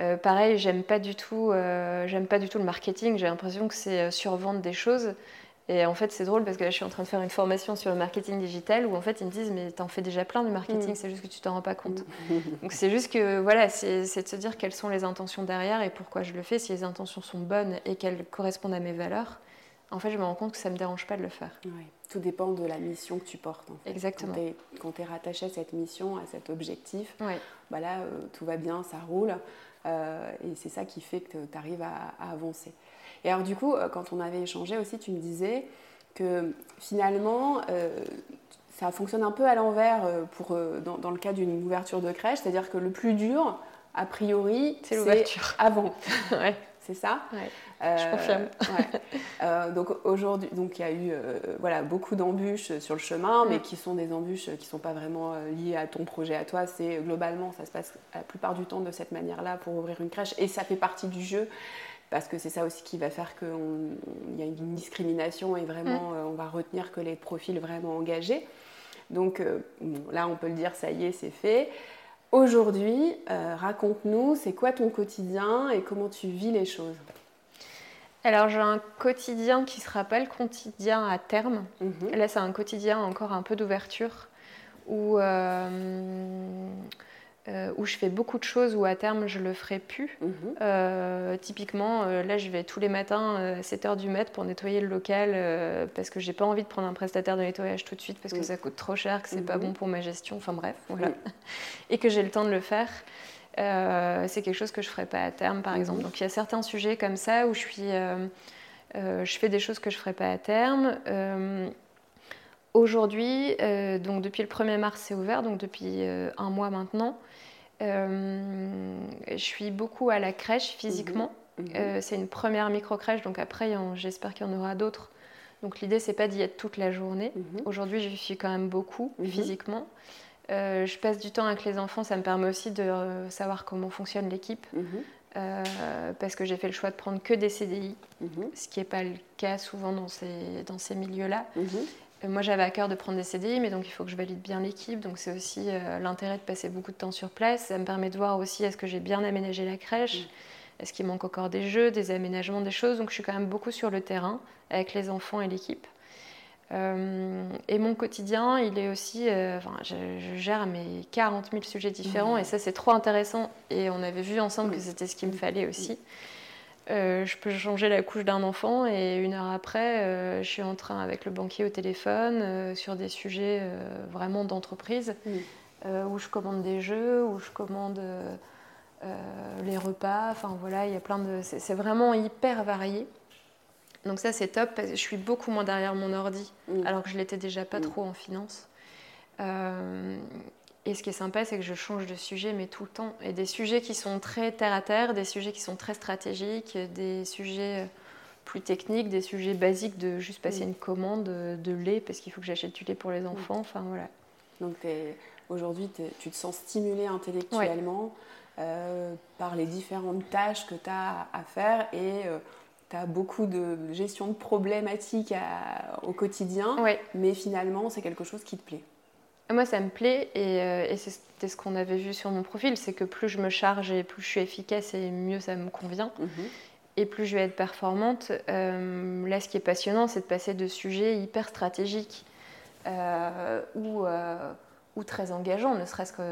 Euh, pareil, j'aime pas du tout, euh, j'aime pas du tout le marketing. J'ai l'impression que c'est survendre des choses et en fait, c'est drôle parce que là, je suis en train de faire une formation sur le marketing digital où en fait, ils me disent Mais t'en fais déjà plein du marketing, mm. c'est juste que tu t'en rends pas compte. [laughs] Donc, c'est juste que voilà, c'est de se dire quelles sont les intentions derrière et pourquoi je le fais. Si les intentions sont bonnes et qu'elles correspondent à mes valeurs, en fait, je me rends compte que ça me dérange pas de le faire. Tout dépend de la mission que tu portes. En fait. Exactement. Quand tu es, rattaché à cette mission, à cet objectif, bah là, euh, tout va bien, ça roule. Euh, et c'est ça qui fait que tu arrives à avancer. Et alors du coup, euh, quand on avait échangé aussi, tu me disais que finalement, euh, ça fonctionne un peu à l'envers pour, dans, le cas d'une ouverture de crèche, c'est-à-dire que le plus dur, a priori, c'est l'ouverture. Avant. [laughs] C'est ça Je confirme. donc aujourd'hui, donc il y a eu voilà beaucoup d'embûches sur le chemin, mais mm. qui sont des embûches qui sont pas vraiment liées à ton projet à toi. C'est globalement, ça se passe la plupart du temps de cette manière-là pour ouvrir une crèche, et ça fait partie du jeu parce que c'est ça aussi qui va faire qu'il y a une discrimination et vraiment mm. euh, on va retenir que les profils vraiment engagés. Donc euh, là on peut le dire, ça y est, c'est fait. Aujourd'hui, euh, raconte-nous, c'est quoi ton quotidien et comment tu vis les choses alors j'ai un quotidien qui ne sera pas le quotidien à terme. Mm-hmm. Là c'est un quotidien encore un peu d'ouverture où euh, où je fais beaucoup de choses où à terme je le ferai plus. Mhm. Euh, typiquement, euh, là je vais tous les matins à 7h du mat pour nettoyer le local parce que j'ai pas envie de prendre un prestataire de nettoyage tout de suite parce que Oui. ça coûte trop cher, que c'est pas Mhm. bon pour ma gestion, enfin bref, voilà. [laughs] Et que j'ai le temps de le faire. Euh, c'est quelque chose que je ferai pas à terme par Mhm. exemple. Donc il y a certains sujets comme ça où je suis. euh, euh, je fais des choses que je ferai pas à terme. Euh, Aujourd'hui, euh, donc depuis le 1er mars, c'est ouvert, donc depuis euh, un mois maintenant. Euh, je suis beaucoup à la crèche physiquement. Mhm. Euh, c'est une première micro-crèche, donc après, j'espère qu'il y en aura d'autres. Donc l'idée, c'est pas d'y être toute la journée. Mhm. Aujourd'hui, j'y suis quand même beaucoup Mhm. physiquement. Euh, je passe du temps avec les enfants, ça me permet aussi de savoir comment fonctionne l'équipe, Mhm. euh, parce que j'ai fait le choix de prendre que des CDI, Mhm. ce qui n'est pas le cas souvent dans ces, dans ces milieux-là. Euh, Moi, j'avais à cœur de prendre des CDI, mais donc il faut que je valide bien l'équipe. Donc c'est aussi euh, l'intérêt de passer beaucoup de temps sur place. Ça me permet de voir aussi est-ce que j'ai bien aménagé la crèche, est-ce qu'il manque encore des jeux, des aménagements, des choses? Donc je suis quand même beaucoup sur le terrain avec les enfants et l'équipe. Euh, et mon quotidien, il est aussi, euh, enfin, je, je gère mes 40 000 sujets différents Ouais. et ça c'est trop intéressant. Et on avait vu ensemble que c'était ce qu'il me fallait aussi. Euh, je peux changer la couche d'un enfant et une heure après, euh, je suis en train avec le banquier au téléphone euh, sur des sujets vraiment d'entreprise où je commande des jeux, où je commande les repas. Enfin voilà, il y a plein de. C'est vraiment hyper varié. Donc ça c'est top. parce que Je suis beaucoup moins derrière mon ordi alors que je l'étais déjà pas trop en finance. Euh, et ce qui est sympa, c'est que je change de sujet, mais tout le temps. Et des sujets qui sont très terre à terre, des sujets qui sont très stratégiques, des sujets plus techniques, des sujets basiques de juste passer Mm. une commande de lait parce qu'il faut que j'achète du lait pour les enfants. Enfin voilà. Donc aujourd'hui, tu te sens stimulé intellectuellement euh, par les différentes tâches que tu as à faire et tu as beaucoup de gestion de problématiques à- au quotidien, Ouais. mais finalement, c'est quelque chose qui te plaît. Moi, ça me plaît et, euh, et c'était ce qu'on avait vu sur mon profil, c'est que plus je me charge et plus je suis efficace et mieux ça me convient. Mhm. et plus je vais être performante. Euh, là, ce qui est passionnant, c'est de passer de sujets hyper stratégiques euh, ou, ou très engageants, ne serait-ce que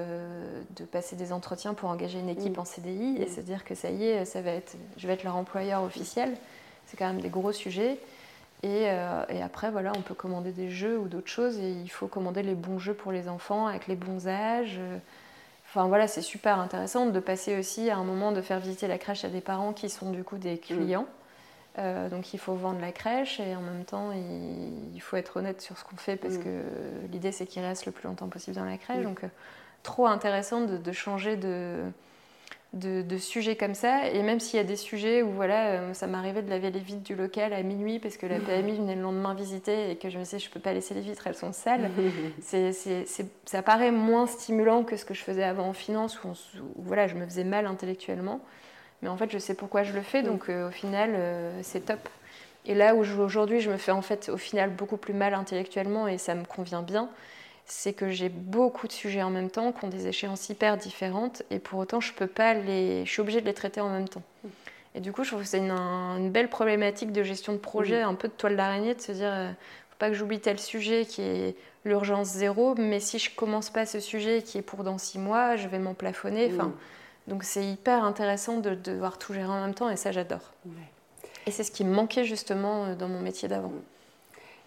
de passer des entretiens pour engager une équipe Mm. en CDI et Mm. se dire que ça y est, ça va être, je vais être leur employeur officiel. C'est quand même des gros sujets. Et, euh, et après, voilà, on peut commander des jeux ou d'autres choses et il faut commander les bons jeux pour les enfants avec les bons âges. Enfin voilà, c'est super intéressant de passer aussi à un moment de faire visiter la crèche à des parents qui sont du coup des clients. Euh, donc il faut vendre la crèche et en même temps il, il faut être honnête sur ce qu'on fait parce Mm. que l'idée c'est qu'ils restent le plus longtemps possible dans la crèche. Mm. Donc euh, trop intéressant de, de changer de, de, de sujets comme ça. Et même s'il y a des sujets où voilà, euh, ça m'arrivait de laver les vitres du local à minuit parce que la [laughs] PMI venait le lendemain visiter et que je me disais je peux pas laisser les vitres, elles sont sales. [laughs] C'est- c'est- c'est- ça paraît moins stimulant que ce que je faisais avant en finance, où, on se- où, voilà, je me faisais mal intellectuellement. Mais en fait, je sais pourquoi je le fais, donc euh, au final, euh, c'est top. Et là où je- aujourd'hui, je me fais en fait au final beaucoup plus mal intellectuellement et ça me convient bien, c'est que j'ai beaucoup de sujets en même temps qui ont des échéances hyper différentes et pour autant, je peux pas les, je suis obligée de les traiter en même temps. Et du coup, je trouve que c'est une, un- une belle problématique de gestion de projet, un peu de toile d'araignée, de se dire, euh, faut pas que j'oublie tel sujet qui est l'urgence zéro, mais si je commence pas ce sujet qui est pour dans six mois, je vais m'en plafonner. Enfin, donc c'est hyper intéressant de, de devoir tout gérer en même temps et ça j'adore. Ouais. Et c'est ce qui me manquait justement euh, dans mon métier d'avant.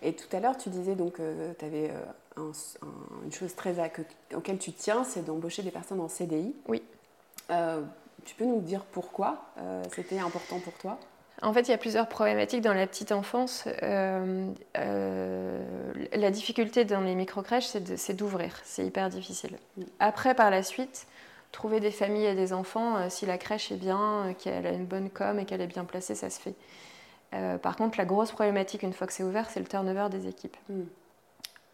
Et tout à l'heure, tu disais donc que tu avais une chose très à, que- auquel tu tiens, c'est d'embaucher des personnes en CDI. Oui. Euh, tu peux nous dire pourquoi euh, c'était important pour toi? En fait, il y a plusieurs problématiques dans la petite enfance. Euh, euh, la difficulté dans les micro-crèches, c'est d'ouvrir. C'est hyper difficile. Mm. Après, par la suite, trouver des familles et des enfants, euh, si la crèche est bien, qu'elle a une bonne com et qu'elle est bien placée, ça se fait. Par contre, la grosse problématique, une fois que c'est ouvert, c'est le turnover des équipes. Mm.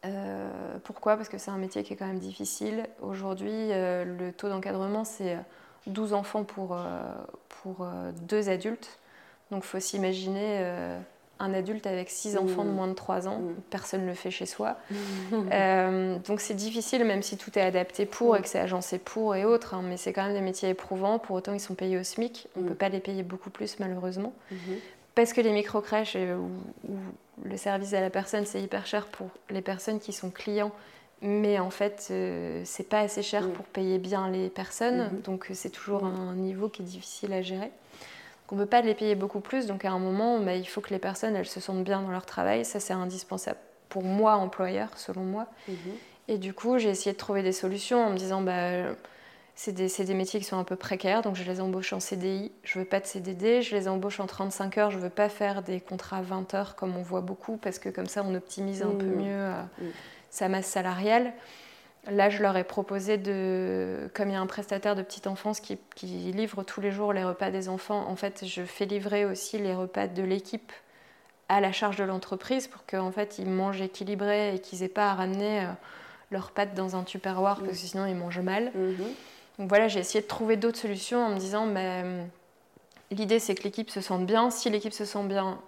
Euh, pourquoi? Parce que c'est un métier qui est quand même difficile. Aujourd'hui, euh, le taux d'encadrement, c'est 12 enfants pour, euh, pour euh, deux adultes. Donc, il faut s'imaginer euh, un adulte avec 6 enfants de Mmh. moins de 3 ans. Mmh. Personne ne le fait chez soi. [laughs] Euh, donc, c'est difficile, même si tout est adapté pour et que c'est agencé pour et autres. hein, mais c'est quand même des métiers éprouvants. Pour autant, ils sont payés au SMIC. On ne Mmh. peut pas les payer beaucoup plus, malheureusement. Parce que les micro-crèches euh, où le service à la personne, c'est hyper cher pour les personnes qui sont clients mais en fait, euh, c'est pas assez cher pour payer bien les personnes, mhm. donc c'est toujours un niveau qui est difficile à gérer. On ne peut pas les payer beaucoup plus, donc à un moment, bah, il faut que les personnes elles se sentent bien dans leur travail, ça c'est indispensable pour moi, employeur, selon moi. Mhm. Et du coup, j'ai essayé de trouver des solutions en me disant, bah, c'est des, des, métiers qui sont un peu précaires, donc je les embauche en CDI, je veux pas de CDD, je les embauche en 35 heures, je veux pas faire des contrats à 20 heures comme on voit beaucoup, parce que comme ça on optimise un peu mmh. mieux euh, mmh. sa masse salariale. Là, je leur ai proposé de, comme il y a un prestataire de petite enfance qui, qui, livre tous les jours les repas des enfants, en fait, je fais livrer aussi les repas de l'équipe à la charge de l'entreprise pour qu'en fait ils mangent équilibré et qu'ils aient pas à ramener euh, leurs pâtes dans un tupperware parce que mmh. sinon ils mangent mal. Donc voilà, j'ai essayé de trouver d'autres solutions en me disant, mais, hum, l'idée c'est que l'équipe se sente bien. Si l'équipe se sent bien,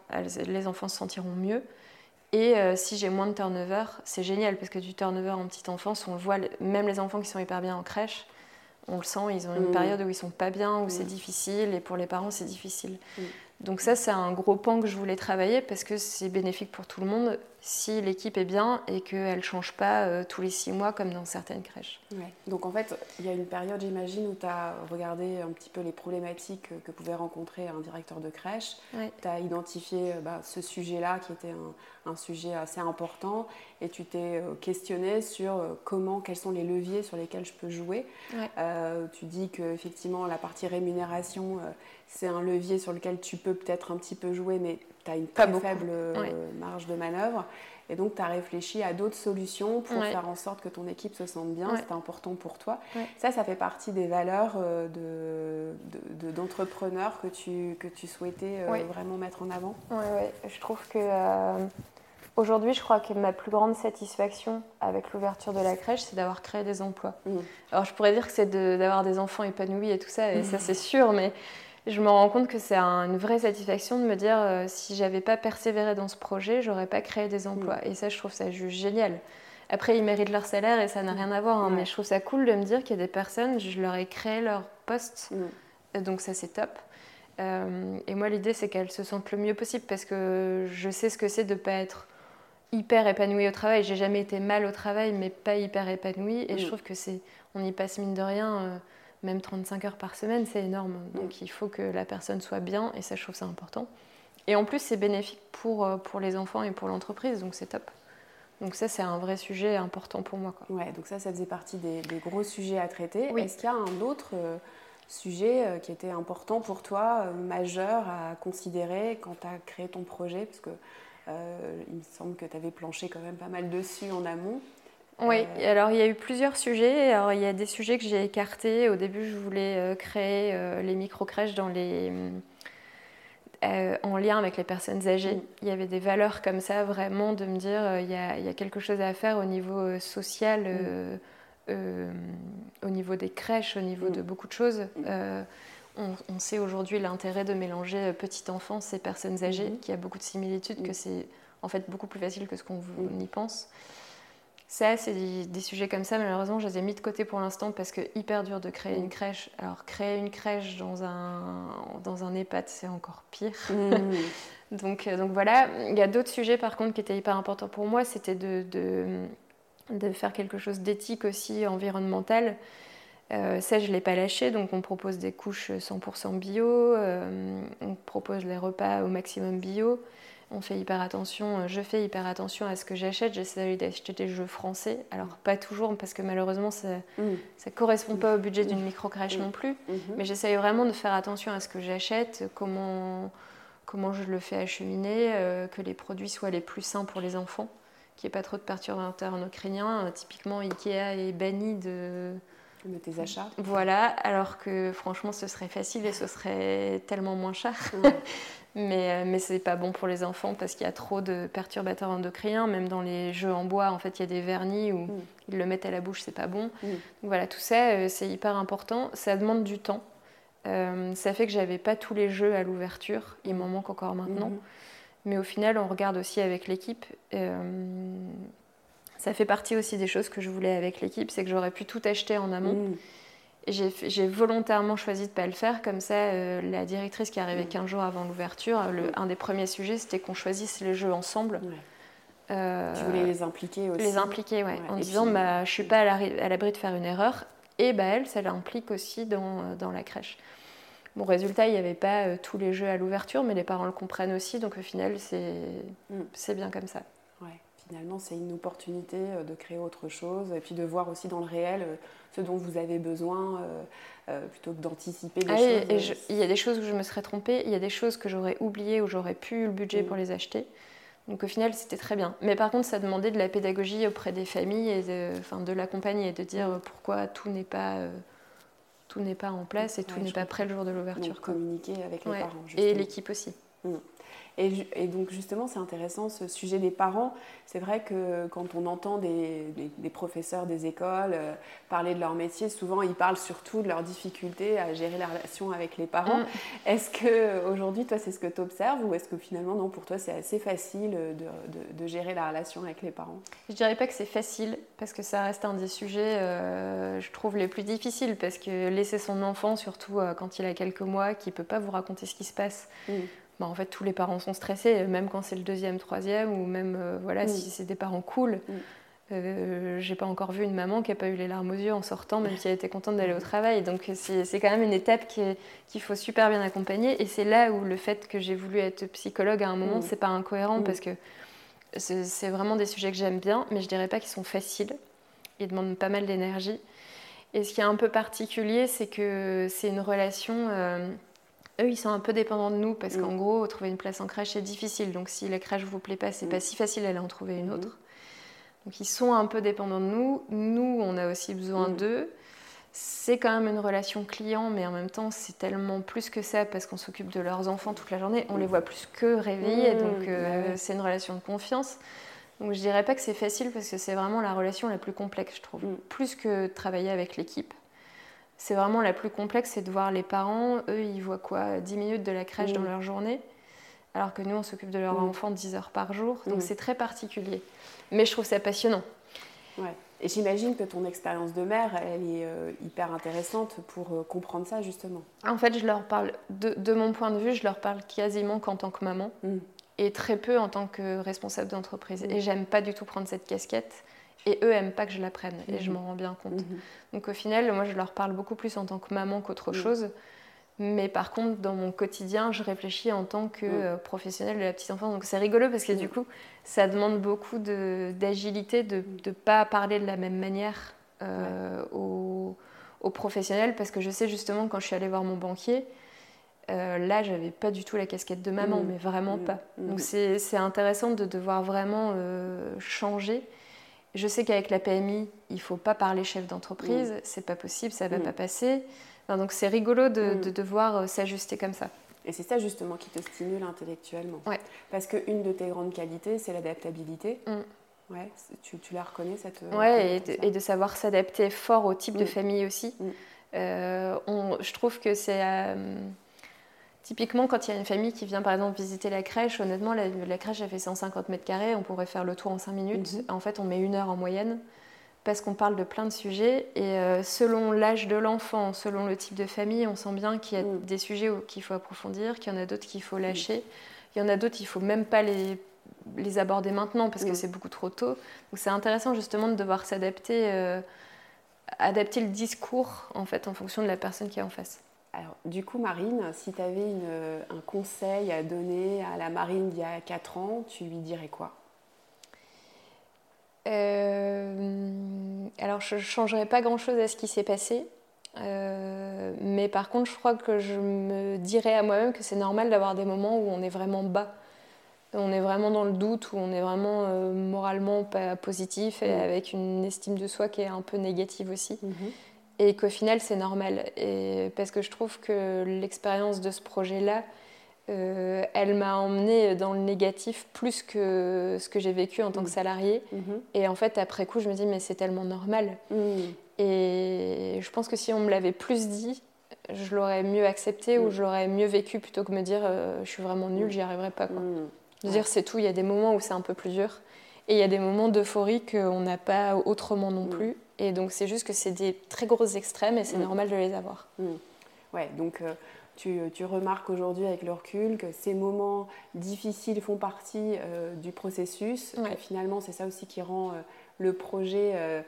les enfants se sentiront mieux. Et euh, si j'ai moins de turnover, c'est génial parce que du turnover en petite enfance, on le voit, même les enfants qui sont hyper bien en crèche, on le sent, ils ont une mmh. période où ils sont pas bien, où c'est mmh. difficile, et pour les parents c'est difficile. Mmh. Donc ça, c'est un gros pan que je voulais travailler parce que c'est bénéfique pour tout le monde si l'équipe est bien et qu'elle ne change pas euh, tous les six mois comme dans certaines crèches. Donc en fait, il y a une période, j'imagine, où tu as regardé un petit peu les problématiques que pouvait rencontrer un directeur de crèche. Tu as identifié euh, bah, ce sujet-là qui était un, sujet assez important et tu t'es euh, questionné sur comment, quels sont les leviers sur lesquels je peux jouer. tu dis qu'effectivement, la partie rémunération, c'est un levier sur lequel tu peux peut-être un petit peu jouer, mais tu as une très faible euh, marge de manœuvre. Et donc, tu as réfléchi à d'autres solutions pour faire en sorte que ton équipe se sente bien. C'est important pour toi. Ça, ça fait partie des valeurs euh, d'entrepreneur de, que, tu, que tu souhaitais euh, vraiment mettre en avant? Oui, je trouve que aujourd'hui, je crois que ma plus grande satisfaction avec l'ouverture de la crèche, c'est d'avoir créé des emplois. Mmh. Alors, je pourrais dire que c'est d'avoir des enfants épanouis et tout ça, et ça, c'est sûr, mais je me rends compte que c'est une vraie satisfaction de me dire euh, si j'avais pas persévéré dans ce projet, j'aurais pas créé des emplois. Mm. Et ça, je trouve ça juste génial. Après, ils méritent leur salaire et ça n'a rien à voir, hein, mais je trouve ça cool de me dire qu'il y a des personnes, je leur ai créé leur poste, mm. donc ça c'est top. Euh, et moi, l'idée c'est qu'elles se sentent le mieux possible parce que je sais ce que c'est de pas être hyper épanouie au travail. J'ai jamais été mal au travail, mais pas hyper épanouie. Et je mm. trouve que c'est, on y passe mine de rien. Euh, même 35 heures par semaine, c'est énorme. Donc il faut que la personne soit bien et ça, je trouve ça important. Et en plus, c'est bénéfique pour, euh, pour les enfants et pour l'entreprise, donc c'est top. Donc ça, c'est un vrai sujet important pour moi. Quoi. Ouais, donc ça, ça faisait partie des, gros sujets à traiter. Est-ce qu'il y a un autre euh, sujet euh, qui était important pour toi, majeur à considérer quand tu as créé ton projet? Parce que il me semble que tu avais planché quand même pas mal dessus en amont. Oui, euh, alors il y a eu plusieurs sujets. Alors il y a des sujets que j'ai écartés. Au début, je voulais euh, créer euh, les micro-crèches dans les... en lien avec les personnes âgées. Mm. Il y avait des valeurs comme ça, vraiment, de me dire il y, a, il y, a, quelque chose à faire au niveau social, mm. au niveau des crèches, au niveau de mm. beaucoup de choses. On, sait aujourd'hui l'intérêt de mélanger petite enfance et personnes âgées, mm-hmm. qui a beaucoup de similitudes, que c'est en fait beaucoup plus facile que ce qu'on y pense. Ça, c'est des, sujets comme ça. Malheureusement, je les ai mis de côté pour l'instant parce que hyper dur de créer une crèche. Alors, créer une crèche dans un, dans un EHPAD, c'est encore pire. Mmh. [laughs] donc, euh, donc voilà. Il y a d'autres sujets par contre qui étaient hyper importants pour moi. C'était de, de, faire quelque chose d'éthique aussi, environnemental. Euh, ça, je ne l'ai pas lâché. Donc, on propose des couches 100% bio. Euh, on propose les repas au maximum bio on fait hyper attention, euh, je fais hyper attention à ce que j'achète. J'essaie d'acheter des jeux français. Alors, pas toujours, parce que malheureusement, ça ne mm. correspond pas au budget d'une mm. micro-crèche non plus. Mm-hmm. Mais j'essaye vraiment de faire attention à ce que j'achète, comment, comment je le fais acheminer, euh, que les produits soient les plus sains pour les enfants, qu'il n'y ait pas trop de perturbateurs endocriniens. Euh, typiquement, Ikea est banni de de tes achats. Voilà, alors que franchement ce serait facile et ce serait tellement moins cher. [laughs] mais euh, mais c'est pas bon pour les enfants parce qu'il y a trop de perturbateurs endocriniens. Même dans les jeux en bois, en fait, il y a des vernis où mm. ils le mettent à la bouche, c'est pas bon. Mm. Donc voilà, tout ça, euh, c'est hyper important. Ça demande du temps. Euh, ça fait que j'avais pas tous les jeux à l'ouverture. Il m'en manque encore maintenant. Mm-hmm. Mais au final, on regarde aussi avec l'équipe ça fait partie aussi des choses que je voulais avec l'équipe, c'est que j'aurais pu tout acheter en amont. Mm. J'ai volontairement choisi de ne pas le faire, comme ça, euh, la directrice qui arrivait 15 mm. jours avant l'ouverture, un des premiers sujets, c'était qu'on choisisse les jeux ensemble. tu voulais les impliquer aussi Les impliquer, ouais, en disant bah, je suis pas à l'abri de faire une erreur, et bah, elle, ça l'implique aussi dans, dans, la crèche. Bon, résultat, il n'y avait pas tous les jeux à l'ouverture, mais les parents le comprennent aussi, donc au final, c'est mm. bien comme ça. Finalement, c'est une opportunité de créer autre chose, et puis de voir aussi dans le réel ce dont vous avez besoin. Euh, plutôt que d'anticiper des ah choses. Euh, il y a des choses où je me serais trompée, il y a des choses que j'aurais oubliées où j'aurais pu le budget mm. pour les acheter. Donc au final, c'était très bien. Mais par contre, ça demandait de la pédagogie auprès des familles et de, enfin, de l'accompagner et de dire mm. pourquoi tout n'est pas, euh, tout n'est pas en place et tout n'est pas prêt le jour de l'ouverture. Communiquer avec les parents. Et l'équipe aussi. Mm. Et, donc justement, c'est intéressant ce sujet des parents. C'est vrai que quand on entend des, professeurs des écoles euh, parler de leur métier, souvent ils parlent surtout de leurs difficultés à gérer la relation avec les parents. Mm. Est-ce que aujourd'hui, toi, c'est ce que tu observes ou est-ce que finalement, non, pour toi, c'est assez facile de, gérer la relation avec les parents? Je dirais pas que c'est facile parce que ça reste un des sujets, euh, je trouve, les plus difficiles parce que laisser son enfant, surtout euh, quand il a quelques mois, qui peut pas vous raconter ce qui se passe. Mm. Bah, en fait, tous les parents sont stressés, même quand c'est le deuxième, troisième, ou même euh, voilà, si c'est des parents cool. Euh, j'ai pas encore vu une maman qui a pas eu les larmes aux yeux en sortant, même si elle était contente d'aller au travail. Donc c'est quand même une étape qu'il faut super bien accompagner. Et c'est là où le fait que j'ai voulu être psychologue à un moment, c'est pas incohérent parce que c'est vraiment des sujets que j'aime bien, mais je dirais pas qu'ils sont faciles. Ils demandent pas mal d'énergie. Et ce qui est un peu particulier, c'est que c'est une relation. Euh, eux, ils sont un peu dépendants de nous parce qu'en mm. gros, trouver une place en crèche, c'est difficile. Donc, si la crèche ne vous plaît pas, c'est pas mm. si facile d'aller en trouver une mm. autre. Donc, ils sont un peu dépendants de nous. Nous, on a aussi besoin d'eux. C'est quand même une relation client, mais en même temps, c'est tellement plus que ça parce qu'on s'occupe de leurs enfants toute la journée. On les voit plus que réveillés, donc euh, c'est une relation de confiance. Donc, je dirais pas que c'est facile parce que c'est vraiment la relation la plus complexe, je trouve. Plus que travailler avec l'équipe c'est vraiment la plus complexe, c'est de voir les parents, eux, ils voient quoi 10 minutes de la crèche dans leur journée, alors que nous, on s'occupe de leur enfant 10 heures par jour. Donc c'est très particulier. Mais je trouve ça passionnant. Ouais. Et j'imagine que ton expérience de mère, elle est euh, hyper intéressante pour euh, comprendre ça, justement. En fait, je leur parle, de, mon point de vue, je leur parle quasiment qu'en tant que maman. Mm. Et très peu en tant que responsable d'entreprise. Mm. Et j'aime pas du tout prendre cette casquette. Et eux aiment pas que je la prenne, et je mhm. m'en rends bien compte. Mhm. Donc au final, moi, je leur parle beaucoup plus en tant que maman qu'autre chose. Mais par contre, dans mon quotidien, je réfléchis en tant que euh, professionnelle de la petite enfance. Donc c'est rigolo parce que du coup, ça demande beaucoup d'agilité de ne pas parler de la même manière euh, aux, professionnels. Parce que je sais justement, quand je suis allée voir mon banquier, euh, là, j'avais pas du tout la casquette de maman, mais vraiment pas. Donc c'est intéressant de devoir vraiment euh, changer je sais qu'avec la PMI, il faut pas parler chef d'entreprise, mm. c'est pas possible, ça va mm. pas passer. donc c'est rigolo de, mm. devoir euh, s'ajuster comme ça. Et c'est ça justement qui te stimule intellectuellement. Ouais. Parce qu'une de tes grandes qualités, c'est l'adaptabilité. Ouais, tu, tu, la reconnais cette. Euh, ouais, et de, savoir s'adapter fort au type de famille aussi. Euh, je trouve que c'est. Typiquement, quand il y a une famille qui vient par exemple visiter la crèche, honnêtement, la, crèche a fait 150 mètres carrés, on pourrait faire le tour en 5 minutes. Mhm. En fait, on met une heure en moyenne parce qu'on parle de plein de sujets. Et euh, selon l'âge de l'enfant, selon le type de famille, on sent bien qu'il y a mhm. des sujets qu'il faut approfondir, qu'il y en a d'autres qu'il faut lâcher. Il y en a d'autres, il faut même pas les, les aborder maintenant parce que mhm. c'est beaucoup trop tôt. Donc c'est intéressant justement de devoir s'adapter, euh, adapter le discours en fait en fonction de la personne qui est en face. Alors, du coup, Marine, si tu avais un conseil à donner à la Marine d'il y a 4 ans, tu lui dirais quoi? Euh, Alors, je ne changerais pas grand-chose à ce qui s'est passé. Euh, mais par contre, je crois que je me dirais à moi-même que c'est normal d'avoir des moments où on est vraiment bas. On est vraiment dans le doute, où on est vraiment euh, moralement pas positif et mmh. avec une estime de soi qui est un peu négative aussi. Mmh et qu'au final c'est normal. Et parce que je trouve que l'expérience de ce projet-là, euh, elle m'a emmenée dans le négatif plus que ce que j'ai vécu en tant que mmh. salarié. Mmh. Et en fait, après coup, je me dis, mais c'est tellement normal. Mmh. Et je pense que si on me l'avait plus dit, je l'aurais mieux accepté ou je l'aurais mieux vécu plutôt que me dire, euh, je suis vraiment nulle, j'y arriverai pas. Quoi. Je veux dire, c'est tout. Il y a des moments où c'est un peu plus dur. Et il y a des moments d'euphorie qu'on n'a pas autrement non plus. Et donc c'est juste que c'est des très grosses extrêmes et c'est mm. normal de les avoir. Mm. Ouais, donc tu, tu, remarques aujourd'hui avec le recul que ces moments difficiles font partie du processus. Finalement, c'est ça aussi qui rend le projet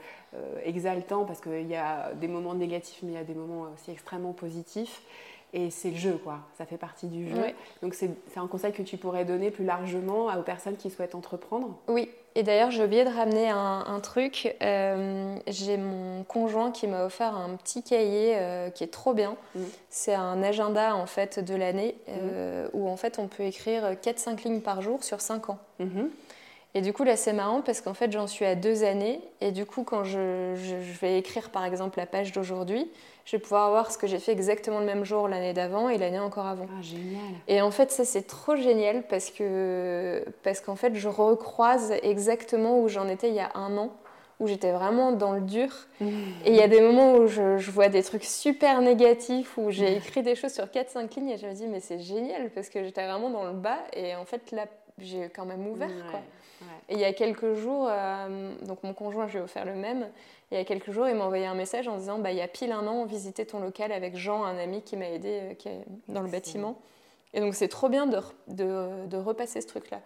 exaltant parce qu'il y a des moments négatifs, mais il y a des moments aussi extrêmement positifs. Et c'est le jeu, quoi. Ça fait partie du jeu. Donc c'est un conseil que tu pourrais donner plus largement aux personnes qui souhaitent entreprendre? Oui. Et d'ailleurs, j'ai oublié de ramener un, truc. Euh, j'ai mon conjoint qui m'a offert un petit cahier euh, qui est trop bien. Mm. C'est un agenda en fait de l'année euh, mm. où en fait on peut écrire 4-5 lignes par jour sur 5 ans. Mm-hmm. Et du coup, là, c'est marrant parce qu'en fait, j'en suis à deux années. Et du coup, quand je, vais écrire, par exemple, la page d'aujourd'hui, je vais pouvoir voir ce que j'ai fait exactement le même jour l'année d'avant et l'année encore avant. Ah, génial. Et en fait, ça, c'est trop génial parce que parce qu'en fait, je recroise exactement où j'en étais il y a un an où j'étais vraiment dans le dur. Mmh. Et il y a des moments où je, vois des trucs super négatifs, où j'ai écrit des choses sur 4-5 lignes et je me dis, mais c'est génial parce que j'étais vraiment dans le bas. Et en fait, là, j'ai quand même ouvert. Quoi. Et il y a quelques jours, euh, donc mon conjoint, je lui ai offert le même. il y a quelques jours, il m'a envoyé un message en disant bah, il y a pile un an, on visitait ton local avec Jean, un ami qui m'a aidé euh, qui est dans le bâtiment. Et donc c'est trop bien de, de, de repasser ce truc-là.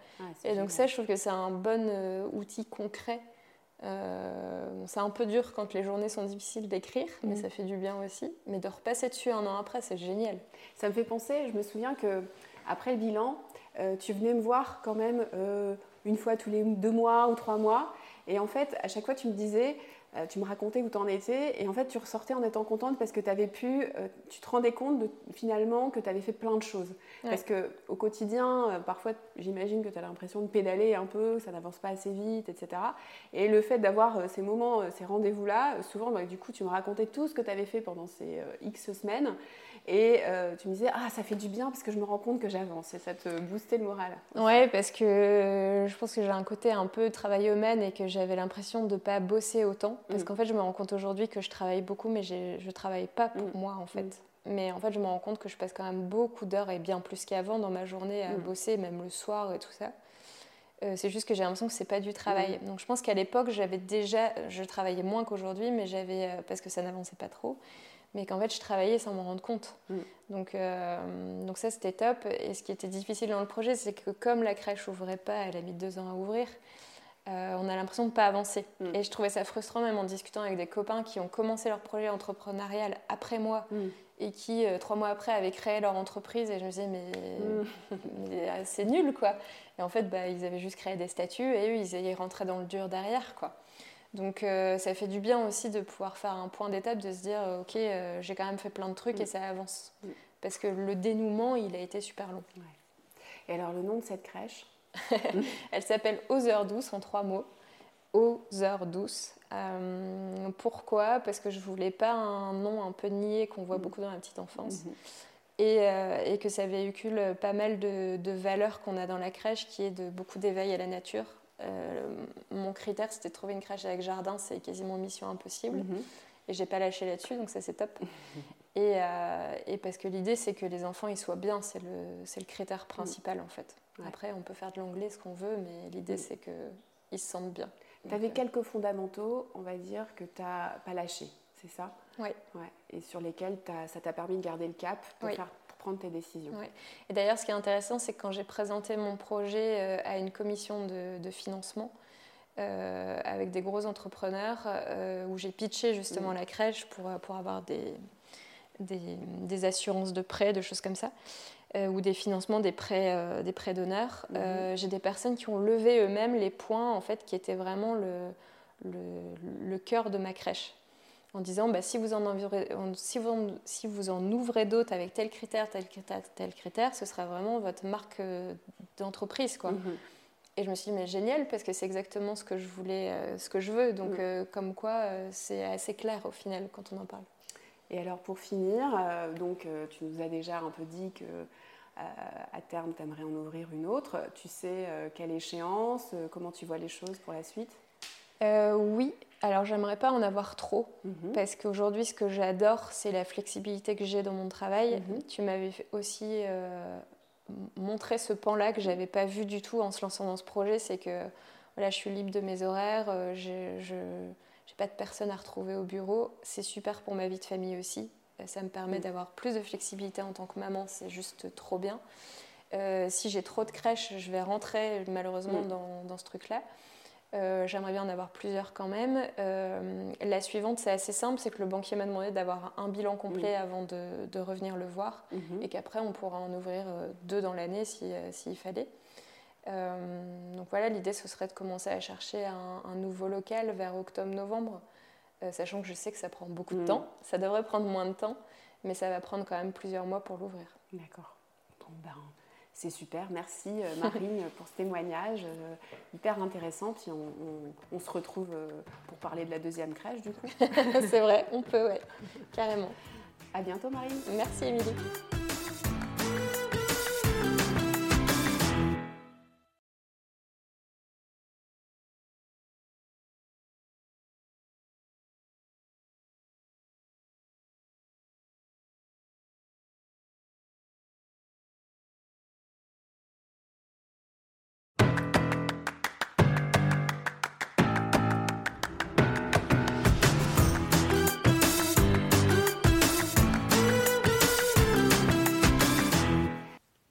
et donc ça, je trouve que c'est un bon euh, outil concret. c'est un peu dur quand les journées sont difficiles d'écrire, mais mm. ça fait du bien aussi. Mais de repasser dessus un an après, c'est génial. Ça me fait penser, je me souviens que après le bilan, tu venais me voir quand même une fois tous les deux mois ou trois mois. Et en fait, à chaque fois, tu me disais, euh, tu me racontais où tu en étais, et en fait, tu ressortais en étant contente parce que tu avais pu, euh, tu te rendais compte de, finalement que tu avais fait plein de choses. Parce que au quotidien, euh, parfois, j'imagine que tu as l'impression de pédaler un peu, ça n'avance pas assez vite, etc. Et le fait d'avoir ces moments, ces rendez-vous-là, souvent, bah, du coup, tu me racontais tout ce que tu avais fait pendant ces X semaines. Et euh, tu me disais, ah, ça fait du bien parce que je me rends compte que j'avance et ça te boostait le moral. Ouais, parce que je pense que j'ai un côté un peu travail humain et que j'avais l'impression de ne pas bosser autant. Parce mm. qu'en fait, je me rends compte aujourd'hui que je travaille beaucoup, mais je ne travaille pas pour mm. moi en fait. Mm. Mais en fait, je me rends compte que je passe quand même beaucoup d'heures et bien plus qu'avant dans ma journée à bosser, même le soir et tout ça. Euh, c'est juste que j'ai l'impression que c'est pas du travail. Donc je pense qu'à l'époque, j'avais déjà, je travaillais moins qu'aujourd'hui, mais j'avais euh, parce que ça n'avançait pas trop mais qu'en fait je travaillais sans m'en rendre compte. Mm. Donc, euh, donc ça c'était top. Et ce qui était difficile dans le projet, c'est que comme la crèche ouvrait pas, elle a mis deux ans à ouvrir, euh, on a l'impression de ne pas avancer. Mm. Et je trouvais ça frustrant même en discutant avec des copains qui ont commencé leur projet entrepreneurial après moi mm. et qui, euh, trois mois après, avaient créé leur entreprise. Et je me disais, mais, [laughs] c'est nul quoi. Et en fait, bah, ils avaient juste créé des statuts et eux, ils, ils rentraient dans le dur derrière quoi. Donc euh, ça fait du bien aussi de pouvoir faire un point d'étape, de se dire euh, ok euh, j'ai quand même fait plein de trucs et mm. ça avance. Mm. Parce que le dénouement il a été super long. Et alors le nom de cette crèche [laughs] Elle s'appelle Aux heures douces en trois mots. Aux heures douces. pourquoi? Parce que je voulais pas un nom un peu niais qu'on voit mm. beaucoup dans la petite enfance. Mm-hmm. Et, que ça véhicule pas mal de, de valeurs qu'on a dans la crèche, qui est de beaucoup d'éveil à la nature, euh, mon critère, c'était de trouver une crèche avec jardin, c'est quasiment mission impossible. Mhm. Et j'ai pas lâché là-dessus, donc ça c'est top. [laughs] et, euh, et, parce que l'idée, c'est que les enfants ils soient bien, c'est le, le critère principal en fait. Après, on peut faire de l'anglais ce qu'on veut, mais l'idée, c'est qu'ils se sentent bien. Tu avais euh, quelques fondamentaux, on va dire, que tu n'as pas lâché, c'est ça? Oui. Ouais. Et sur lesquels ça t'a permis de garder le cap pour faire prendre tes décisions. Et d'ailleurs, ce qui est intéressant, c'est que quand j'ai présenté mon projet euh, à une commission de, financement, euh, avec des gros entrepreneurs, euh, où j'ai pitché justement mm. la crèche pour, pour avoir des, des, assurances de prêts, de choses comme ça, ou des financements des prêts, des prêts d'honneur. Mm-hmm. j'ai des personnes qui ont levé eux-mêmes les points en fait, qui étaient vraiment le, le, le cœur de ma crèche en disant bah, si, vous en si, vous, si vous en ouvrez d'autres avec tel critère, tel critère, tel critère, ce sera vraiment votre marque euh, d'entreprise. quoi. Mhm. Et je me suis dit, mais génial, parce que c'est exactement ce que je voulais, euh, ce que je veux. Donc, mhm. euh, comme quoi, c'est assez clair au final quand on en parle. Et alors, pour finir, donc, tu nous as déjà un peu dit que à terme, tu aimerais en ouvrir une autre. Tu sais quelle échéance, comment tu vois les choses pour la suite? Oui, alors j'aimerais pas en avoir trop mhm. parce qu'aujourd'hui ce que j'adore c'est la flexibilité que j'ai dans mon travail. Mhm. Tu m'avais aussi euh, montré ce pan-là que j'avais pas vu du tout en se lançant dans ce projet, c'est que voilà, je suis libre de mes horaires, euh, je n'ai pas de personne à retrouver au bureau, c'est super pour ma vie de famille aussi. Ça me permet Mm. d'avoir plus de flexibilité en tant que maman, c'est juste trop bien. Euh, si j'ai trop de crèches, je vais rentrer malheureusement Mm. dans, dans ce truc-là. Euh, J'aimerais bien en avoir plusieurs quand même. Euh, la suivante, c'est assez simple, c'est que le banquier m'a demandé d'avoir un bilan complet avant de, de revenir le voir Mhm. et qu'après on pourra en ouvrir euh, deux dans l'année si, s'il fallait. Euh, donc voilà, l'idée ce serait de commencer à chercher un, un nouveau local vers octobre-novembre, sachant que je sais que ça prend beaucoup de Mm. temps. Ça devrait prendre moins de temps, mais ça va prendre quand même plusieurs mois pour l'ouvrir. D'accord. Bon, ben, c'est super. Merci euh, Marine [laughs] pour ce témoignage euh, hyper intéressant. Puis on, on- on se retrouve euh, pour parler de la deuxième crèche du coup. [laughs] C'est vrai, on peut, ouais, carrément. À bientôt Marine. Merci Émilie.